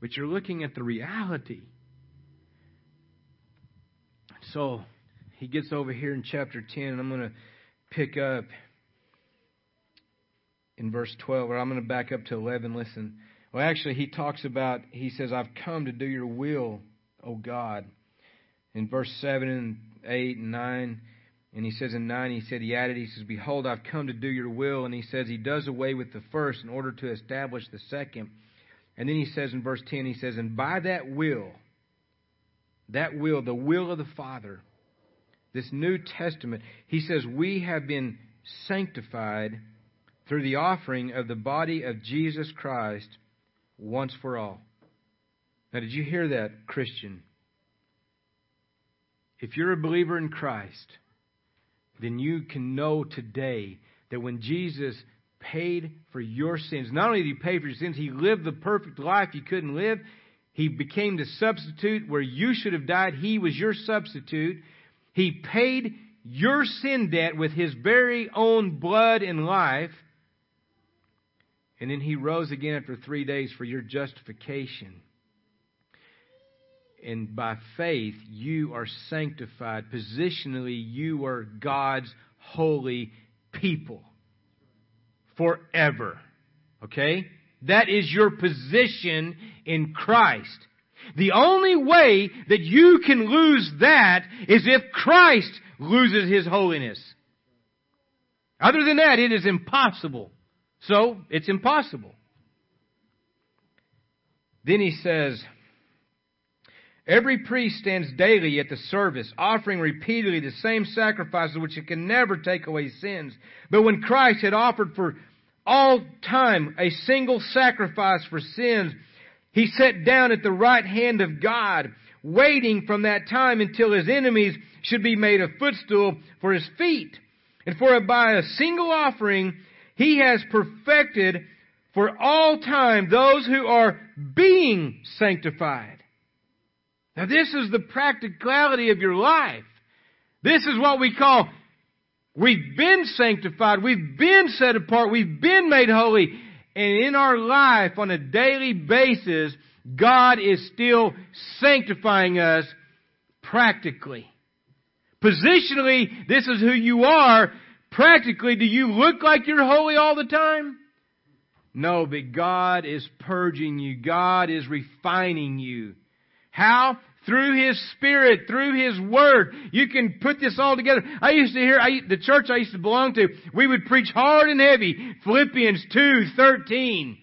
but you're looking at the reality. So he gets over here in chapter 10, and I'm going to pick up in verse 12, or I'm going to back up to 11. Listen. Well, actually, he talks about, he says, I've come to do your will, O God. In verse 7 and 8 and 9, and he says in 9, he said, he added, he says, Behold, I've come to do your will. And he says he does away with the first in order to establish the second. And then he says in verse 10, he says, And by that will, that will, the will of the Father, this New Testament, he says, we have been sanctified through the offering of the body of Jesus Christ once for all. Now, did you hear that, Christian? If you're a believer in Christ, then you can know today that when Jesus paid for your sins, not only did he pay for your sins, he lived the perfect life you couldn't live. He became the substitute where you should have died. He was your substitute. He paid your sin debt with his very own blood and life. And then he rose again after three days for your justification. And by faith, you are sanctified. Positionally, you are God's holy people forever. Okay? That is your position in Christ. The only way that you can lose that is if Christ loses His holiness. Other than that, it is impossible. So, it's impossible. Then he says, Every priest stands daily at the service, offering repeatedly the same sacrifices which can never take away sins. But when Christ had offered for all time a single sacrifice for sins. He sat down at the right hand of God, waiting from that time until his enemies should be made a footstool for his feet. And for by a single offering, he has perfected for all time those who are being sanctified. Now this is the practicality of your life. This is what we call We've been sanctified. We've been set apart. We've been made holy. And in our life on a daily basis, God is still sanctifying us practically. Positionally, this is who you are. Practically, do you look like you're holy all the time? No, but God is purging you. God is refining you. How? Through His Spirit, through His Word. You can put this all together. I used to hear, I, the church I used to belong to, we would preach hard and heavy. Philippians 2, 13.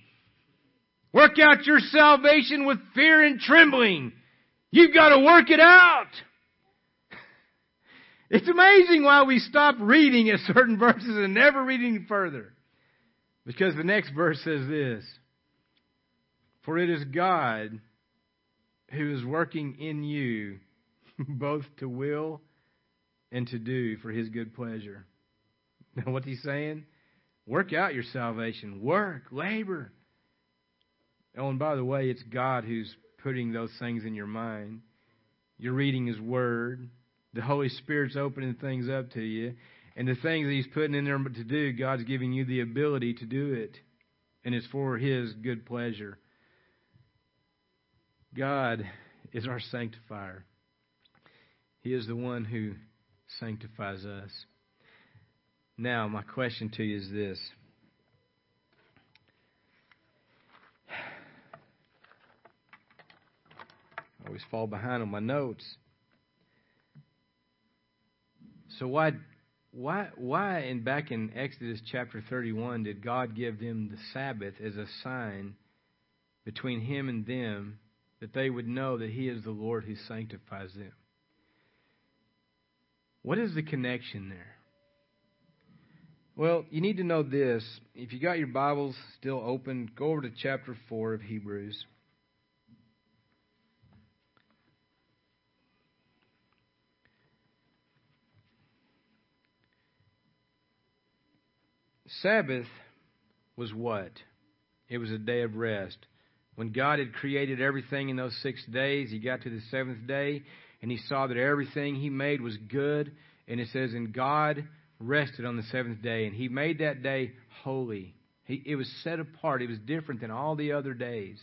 Work out your salvation with fear and trembling. You've got to work it out. It's amazing why we stop reading at certain verses and never reading further. Because the next verse says this For it is God who is working in you both to will and to do for his good pleasure. Now, what's he saying? Work out your salvation. Work, labor. Oh, and by the way, it's God who's putting those things in your mind. You're reading His Word. The Holy Spirit's opening things up to you. And the things that He's putting in there to do, God's giving you the ability to do it. And it's for His good pleasure. God is our sanctifier. He is the one who sanctifies us. Now, my question to you is this. I always fall behind on my notes. So why why why in back in Exodus chapter 31 did God give them the Sabbath as a sign between him and them that they would know that he is the Lord who sanctifies them? What is the connection there? Well, you need to know this. If you got your Bibles still open, go over to chapter 4 of Hebrews. Sabbath was what? It was a day of rest. When God had created everything in those six days, He got to the seventh day and He saw that everything He made was good. And it says, And God rested on the seventh day, and He made that day holy. He, it was set apart, it was different than all the other days.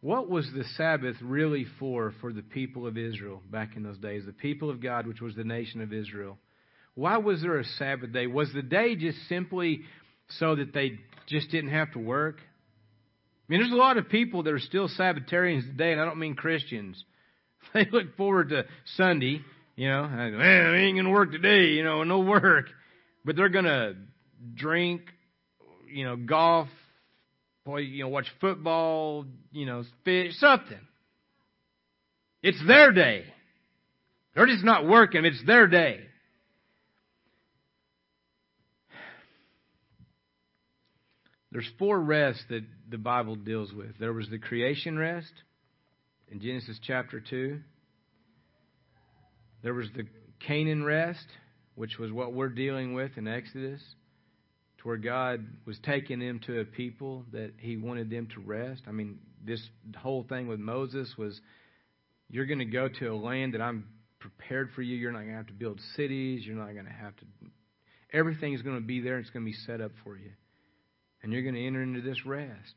What was the Sabbath really for for the people of Israel back in those days? The people of God, which was the nation of Israel. Why was there a Sabbath day? Was the day just simply so that they just didn't have to work? Mean, there's a lot of people that are still Sabbatarians today, and I don't mean Christians. They look forward to Sunday, you know, man, I ain't going to work today, you know, no work. But they're going to drink, you know, golf, play, you know, watch football, you know, fish, something. It's their day. They're just not working, it's their day. There's four rests that the Bible deals with. There was the creation rest in Genesis chapter 2. There was the Canaan rest, which was what we're dealing with in Exodus, to where God was taking them to a people that He wanted them to rest. I mean, this whole thing with Moses was you're going to go to a land that I'm prepared for you. You're not going to have to build cities. You're not going to have to. Everything is going to be there. It's going to be set up for you and you're going to enter into this rest.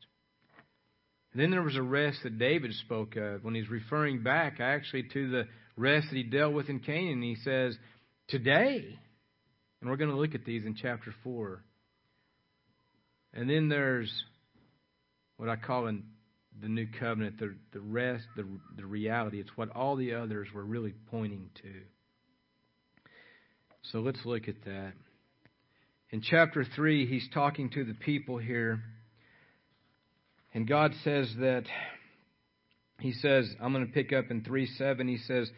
And then there was a rest that David spoke of when he's referring back actually to the rest that he dealt with in Canaan. He says, Today. And we're going to look at these in chapter 4. And then there's what I call in the new covenant, the, the rest, the, the reality. It's what all the others were really pointing to. So let's look at that. In chapter 3, he's talking to the people here. And God says that, he says, I'm going to pick up in 3 7. He says,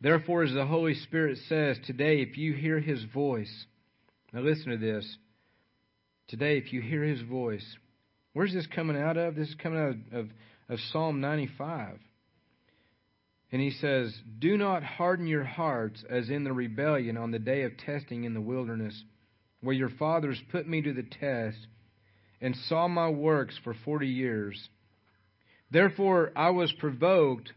Therefore, as the Holy Spirit says, today, if you hear his voice, now listen to this. Today, if you hear his voice, where's this coming out of? This is coming out of, of, of Psalm 95. And he says, Do not harden your hearts as in the rebellion on the day of testing in the wilderness where your fathers put me to the test and saw my works for forty years. Therefore I was provoked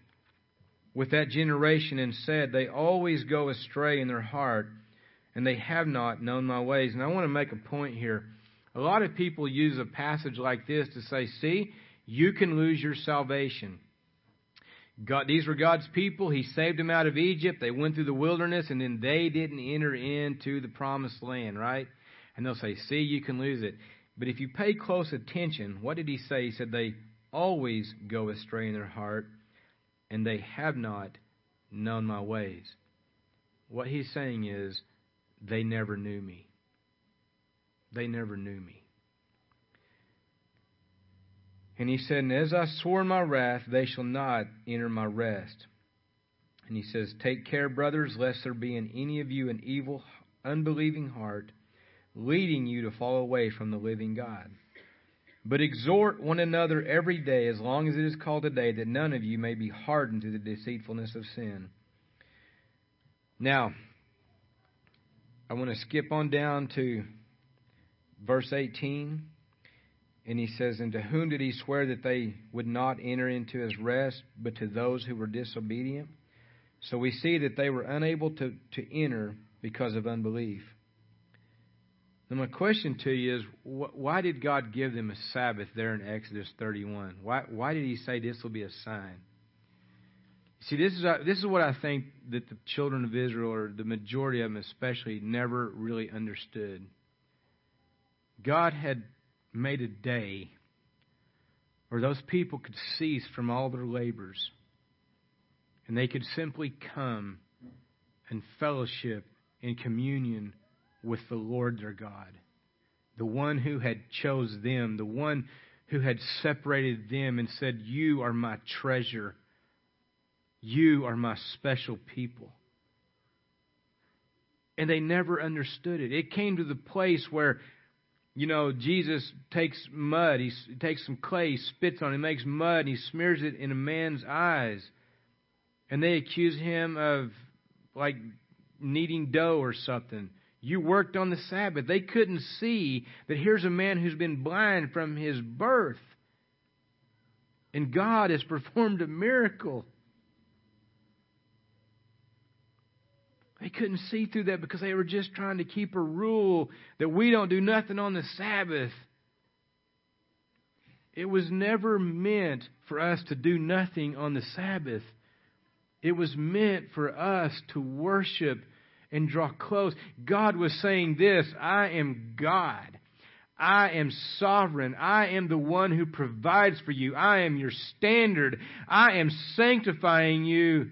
with that generation and said, They always go astray in their heart, and they have not known my ways. And I want to make a point here. A lot of people use a passage like this to say, See, you can lose your salvation. God, these were God's people. He saved them out of Egypt. They went through the wilderness, and then they didn't enter into the promised land, right? And they'll say, See, you can lose it. But if you pay close attention, what did he say? He said, They always go astray in their heart, and they have not known my ways. What he's saying is, they never knew me. They never knew me. And he said, And as I swore in my wrath, they shall not enter my rest. And he says, Take care, brothers, lest there be in any of you an evil, unbelieving heart, leading you to fall away from the living God. But exhort one another every day, as long as it is called a day, that none of you may be hardened to the deceitfulness of sin. Now, I want to skip on down to verse 18. And he says, And to whom did he swear that they would not enter into his rest, but to those who were disobedient? So we see that they were unable to, to enter because of unbelief. Now, my question to you is wh- why did God give them a Sabbath there in Exodus 31? Why, why did He say this will be a sign? See, this is, uh, this is what I think that the children of Israel, or the majority of them especially, never really understood. God had made a day where those people could cease from all their labors and they could simply come and fellowship in communion with the Lord their God, the one who had chose them, the one who had separated them and said, "You are my treasure. You are my special people." And they never understood it. It came to the place where you know, Jesus takes mud, he takes some clay, he spits on it, makes mud, and he smears it in a man's eyes. And they accuse him of like kneading dough or something. You worked on the Sabbath. They couldn't see that here's a man who's been blind from his birth. And God has performed a miracle. They couldn't see through that because they were just trying to keep a rule that we don't do nothing on the Sabbath. It was never meant for us to do nothing on the Sabbath. It was meant for us to worship and draw close. God was saying this I am God. I am sovereign. I am the one who provides for you. I am your standard. I am sanctifying you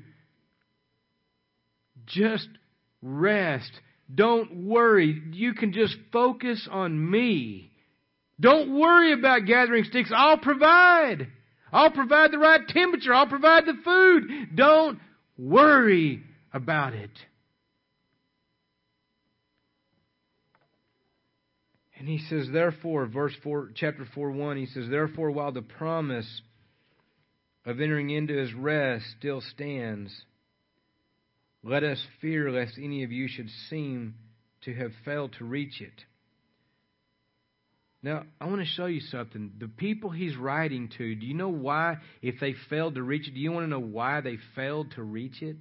just rest. Don't worry. You can just focus on me. Don't worry about gathering sticks. I'll provide. I'll provide the right temperature. I'll provide the food. Don't worry about it. And he says, therefore, verse 4, chapter 4, 1, he says, therefore, while the promise of entering into his rest still stands, let us fear lest any of you should seem to have failed to reach it. Now, I want to show you something. The people he's writing to, do you know why, if they failed to reach it, do you want to know why they failed to reach it?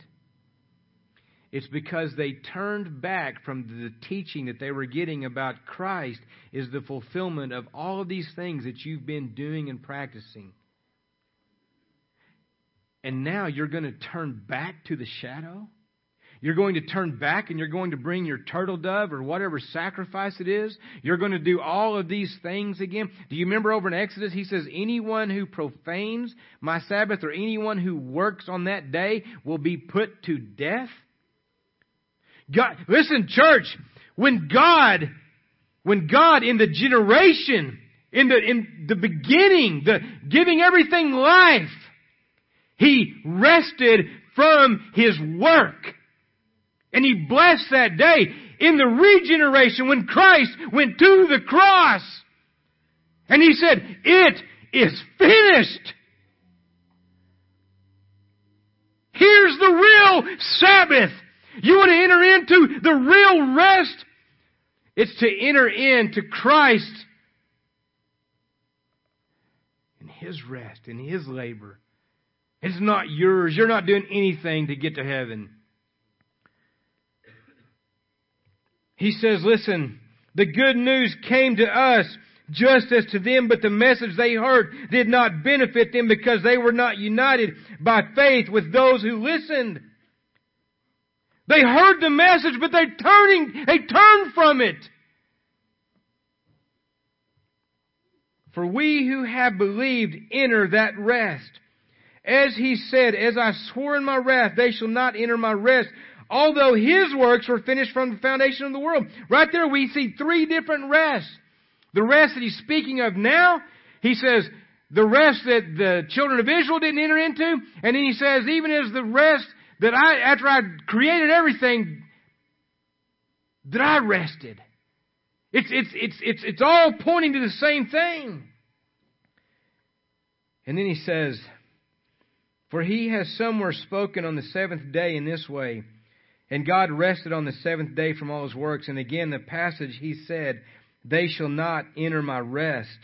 It's because they turned back from the teaching that they were getting about Christ is the fulfillment of all of these things that you've been doing and practicing. And now you're going to turn back to the shadow? You're going to turn back and you're going to bring your turtle dove or whatever sacrifice it is. You're going to do all of these things again. Do you remember over in Exodus, he says, anyone who profanes my Sabbath or anyone who works on that day will be put to death? God, listen, church, when God, when God in the generation, in the, in the beginning, the giving everything life, He rested from His work. And he blessed that day in the regeneration when Christ went to the cross. And he said, it is finished. Here's the real Sabbath. You want to enter into the real rest? It's to enter into Christ and His rest, and His labor. It's not yours. You're not doing anything to get to heaven. He says, listen, the good news came to us just as to them, but the message they heard did not benefit them because they were not united by faith with those who listened. They heard the message, but they turning, they turned from it. For we who have believed enter that rest as he said, as I swore in my wrath, they shall not enter my rest, although his works were finished from the foundation of the world. Right there we see three different rests. The rest that he's speaking of now, he says, the rest that the children of Israel didn't enter into, and then he says, even as the rest that I, after I created everything, that I rested. It's, it's, it's, it's, it's all pointing to the same thing. And then he says, For he has somewhere spoken on the seventh day in this way, and God rested on the seventh day from all his works. And again, the passage he said, They shall not enter my rest.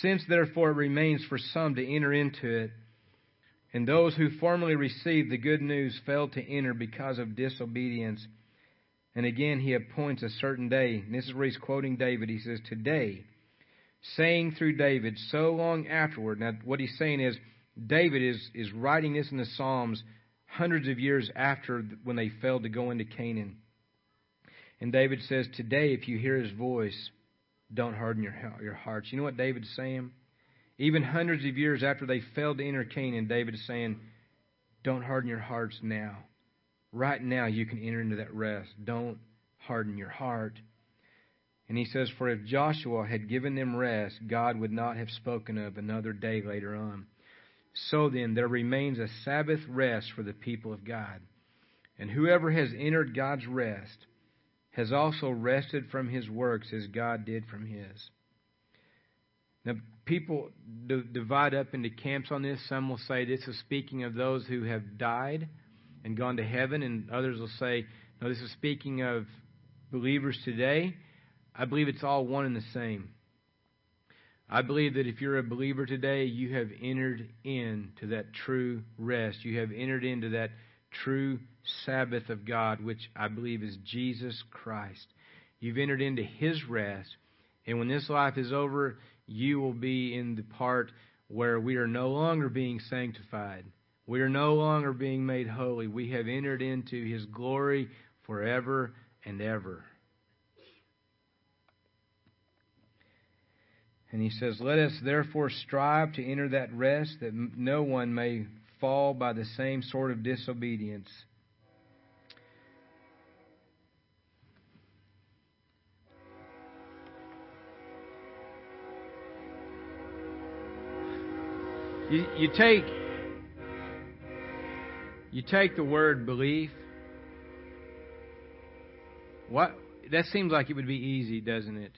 Since therefore it remains for some to enter into it, and those who formerly received the good news failed to enter because of disobedience. And again, he appoints a certain day. And this is where he's quoting David. He says, Today, saying through David so long afterward. Now, what he's saying is, David is, is writing this in the Psalms hundreds of years after when they failed to go into Canaan. And David says, Today, if you hear his voice, don't harden your, your hearts. You know what David's saying? Even hundreds of years after they failed to enter Canaan, David is saying, Don't harden your hearts now. Right now, you can enter into that rest. Don't harden your heart. And he says, For if Joshua had given them rest, God would not have spoken of another day later on. So then, there remains a Sabbath rest for the people of God. And whoever has entered God's rest has also rested from his works as God did from his. Now, people d- divide up into camps on this. Some will say this is speaking of those who have died and gone to heaven, and others will say, no, this is speaking of believers today. I believe it's all one and the same. I believe that if you're a believer today, you have entered into that true rest. You have entered into that true Sabbath of God, which I believe is Jesus Christ. You've entered into His rest. And when this life is over, you will be in the part where we are no longer being sanctified. We are no longer being made holy. We have entered into His glory forever and ever. And he says, Let us therefore strive to enter that rest, that no one may fall by the same sort of disobedience. You, you take you take the word belief. What that seems like it would be easy, doesn't it?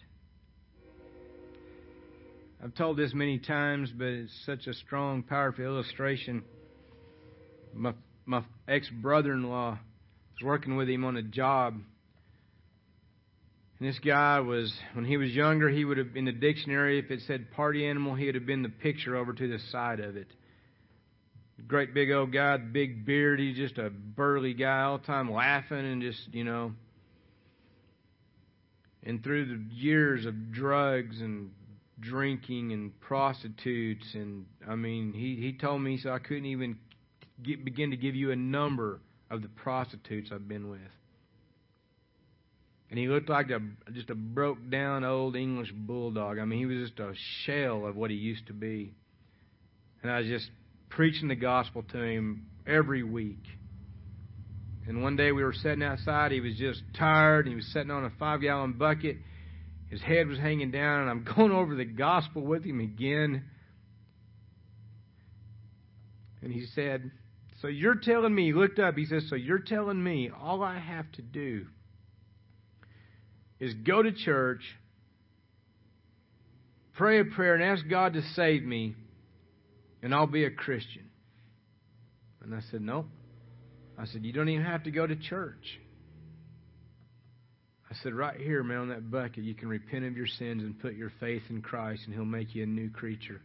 I've told this many times, but it's such a strong, powerful illustration. My my ex brother-in-law was working with him on a job, and this guy was, when he was younger, he would have, in the dictionary, if it said party animal, he would have been the picture over to the side of it. Great big old guy, big beard. He's just a burly guy all the time laughing and just, you know. And through the years of drugs and drinking and prostitutes, and I mean, he, he told me, so I couldn't even get, begin to give you a number of the prostitutes I've been with and he looked like a just a broke down old English bulldog. I mean, he was just a shell of what he used to be. And I was just preaching the gospel to him every week. And one day we were sitting outside. He was just tired. And he was sitting on a five gallon bucket. His head was hanging down, and I'm going over the gospel with him again. And he said, So you're telling me, he looked up, he says, So you're telling me all I have to do is go to church, pray a prayer, and ask God to save me, and I'll be a Christian. And I said, No. I said, You don't even have to go to church. I said, Right here, man, on that bucket, you can repent of your sins and put your faith in Christ, and He'll make you a new creature.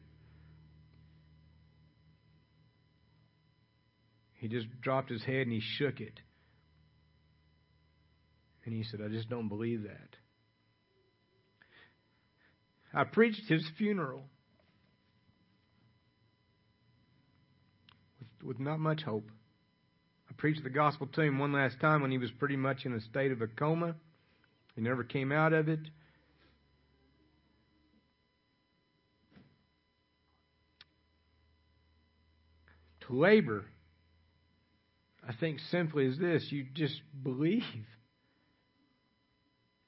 He just dropped his head and he shook it. And he said, I just don't believe that. I preached his funeral with, with not much hope. I preached the gospel to him one last time when he was pretty much in a state of a coma. He never came out of it. to labor, I think simply is this you just believe.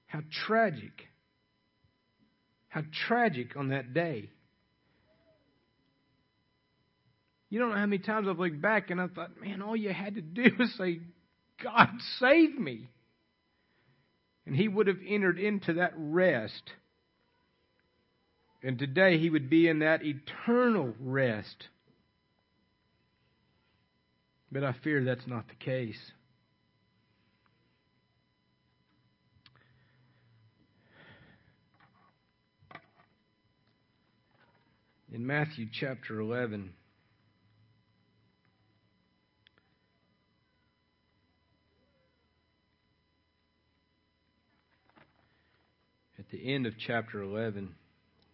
How tragic. How tragic on that day. You don't know how many times I've looked back and I thought, man, all you had to do was say, God, save me. And he would have entered into that rest. And today he would be in that eternal rest. But I fear that's not the case. In Matthew chapter 11, the end of chapter 11,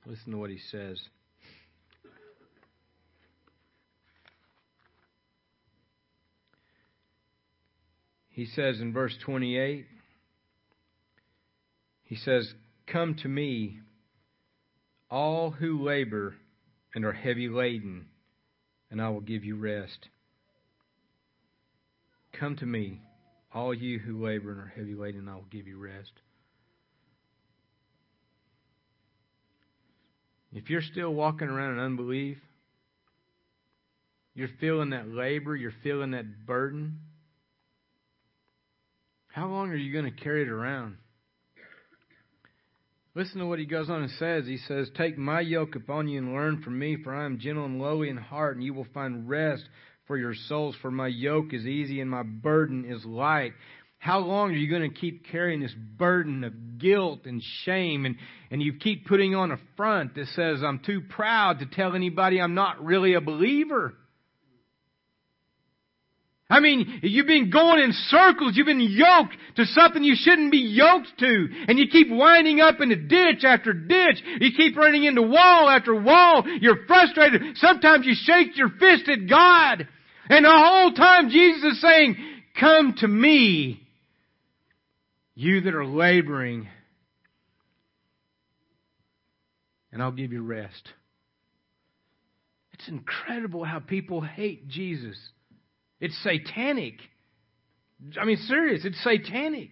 listen to what he says. He says in verse 28, he says, Come to me, all who labor and are heavy laden, and I will give you rest. Come to me, all you who labor and are heavy laden, and I will give you rest. If you're still walking around in unbelief, you're feeling that labor, you're feeling that burden, how long are you going to carry it around? Listen to what he goes on and says. He says, Take my yoke upon you and learn from me, for I am gentle and lowly in heart, and you will find rest for your souls, for my yoke is easy and my burden is light. How long are you going to keep carrying this burden of guilt and shame and, and you keep putting on a front that says, I'm too proud to tell anybody I'm not really a believer? I mean, you've been going in circles. You've been yoked to something you shouldn't be yoked to. And you keep winding up in a ditch after ditch. You keep running into wall after wall. You're frustrated. Sometimes you shake your fist at God. And the whole time Jesus is saying, come to me. You that are laboring, and I'll give you rest. It's incredible how people hate Jesus. It's satanic. I mean, serious, it's satanic.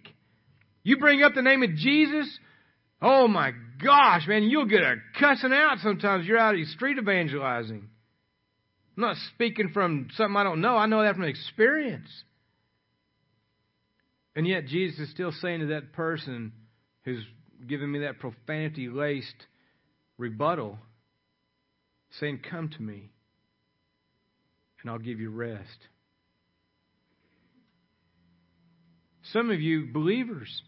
You bring up the name of Jesus, oh my gosh, man, you'll get a cussing out sometimes. You're out street evangelizing. I'm not speaking from something I don't know. I know that from experience. And yet, Jesus is still saying to that person who's giving me that profanity laced rebuttal, saying, Come to me, and I'll give you rest. Some of you believers,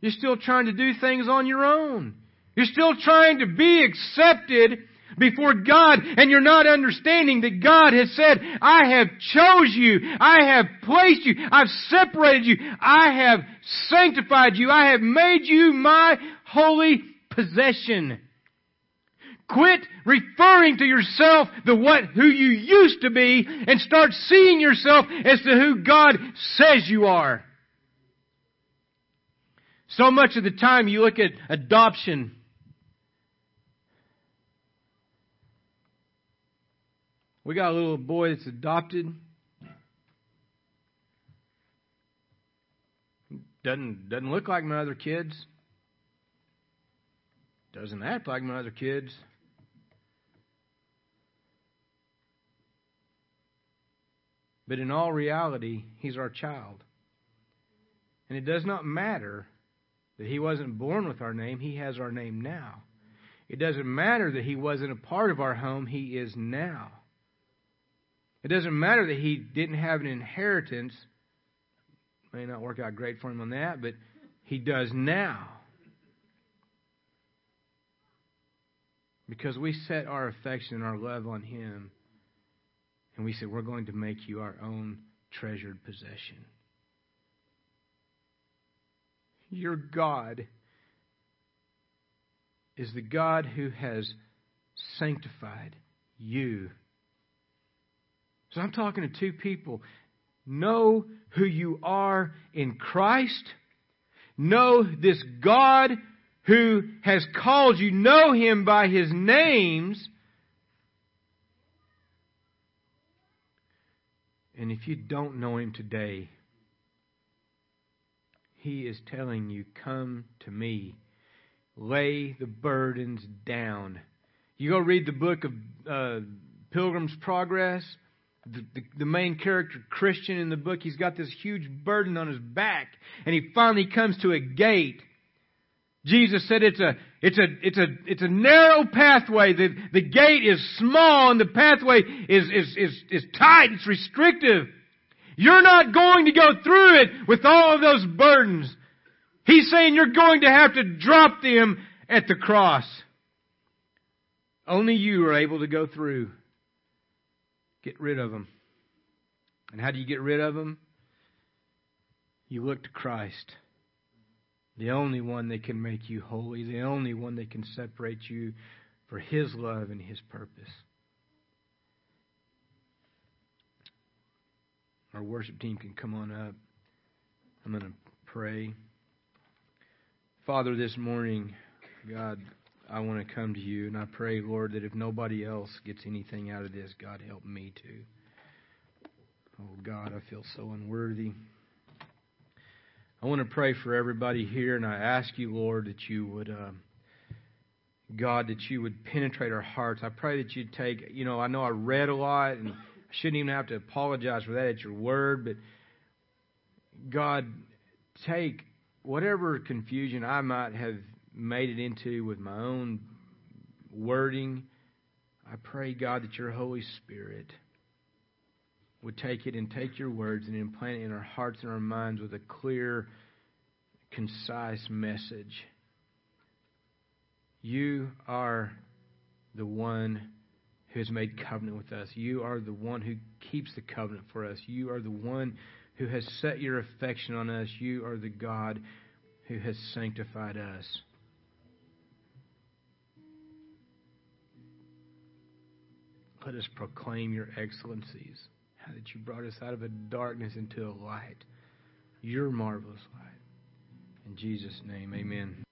you're still trying to do things on your own. You're still trying to be accepted before God and you're not understanding that God has said, I have chose you. I have placed you. I've separated you. I have sanctified you. I have made you my holy possession. Quit referring to yourself the what, who you used to be and start seeing yourself as to who God says you are. So much of the time you look at adoption We got a little boy that's adopted. Doesn't doesn't look like my other kids. Doesn't act like my other kids. But in all reality, he's our child. And it does not matter that he wasn't born with our name, he has our name now. It doesn't matter that he wasn't a part of our home, he is now. It doesn't matter that he didn't have an inheritance. May not work out great for him on that, but he does now. Because we set our affection and our love on him, and we said, We're going to make you our own treasured possession. Your God is the God who has sanctified you so I'm talking to two people. Know who you are in Christ. Know this God who has called you. Know Him by His names. And if you don't know him today, he is telling you, Come to me. Lay the burdens down. You go read the book of uh, Pilgrim's Progress. The, the, the, main character, Christian, in the book, he's got this huge burden on his back, and he finally comes to a gate. Jesus said it's a, it's a, it's a, it's a narrow pathway. The, the gate is small and the pathway is, is, is, is tight. It's restrictive. You're not going to go through it with all of those burdens. He's saying you're going to have to drop them at the cross. Only you are able to go through. Get rid of them. And how do you get rid of them? You look to Christ, the only one that can make you holy, the only one that can separate you for His love and His purpose. Our worship team can come on up. I'm going to pray. Father, this morning, God, I want to come to you, and I pray, Lord, that if nobody else gets anything out of this, God, help me too. Oh, God, I feel so unworthy. I want to pray for everybody here, and I ask you, Lord, that you would, uh, God, that you would penetrate our hearts. I pray that you'd take, you know, I know I read a lot, and I shouldn't even have to apologize for that. It's your word, but God, take whatever confusion I might have made it into with my own wording, I pray, God, that your Holy Spirit would take it and take your words and implant it in our hearts and our minds with a clear, concise message. You are the one who has made covenant with us. You are the one who keeps the covenant for us. You are the one who has set your affection on us. You are the God who has sanctified us. Let us proclaim your excellencies, how that you brought us out of a darkness into a light, your marvelous light. In Jesus' name, amen.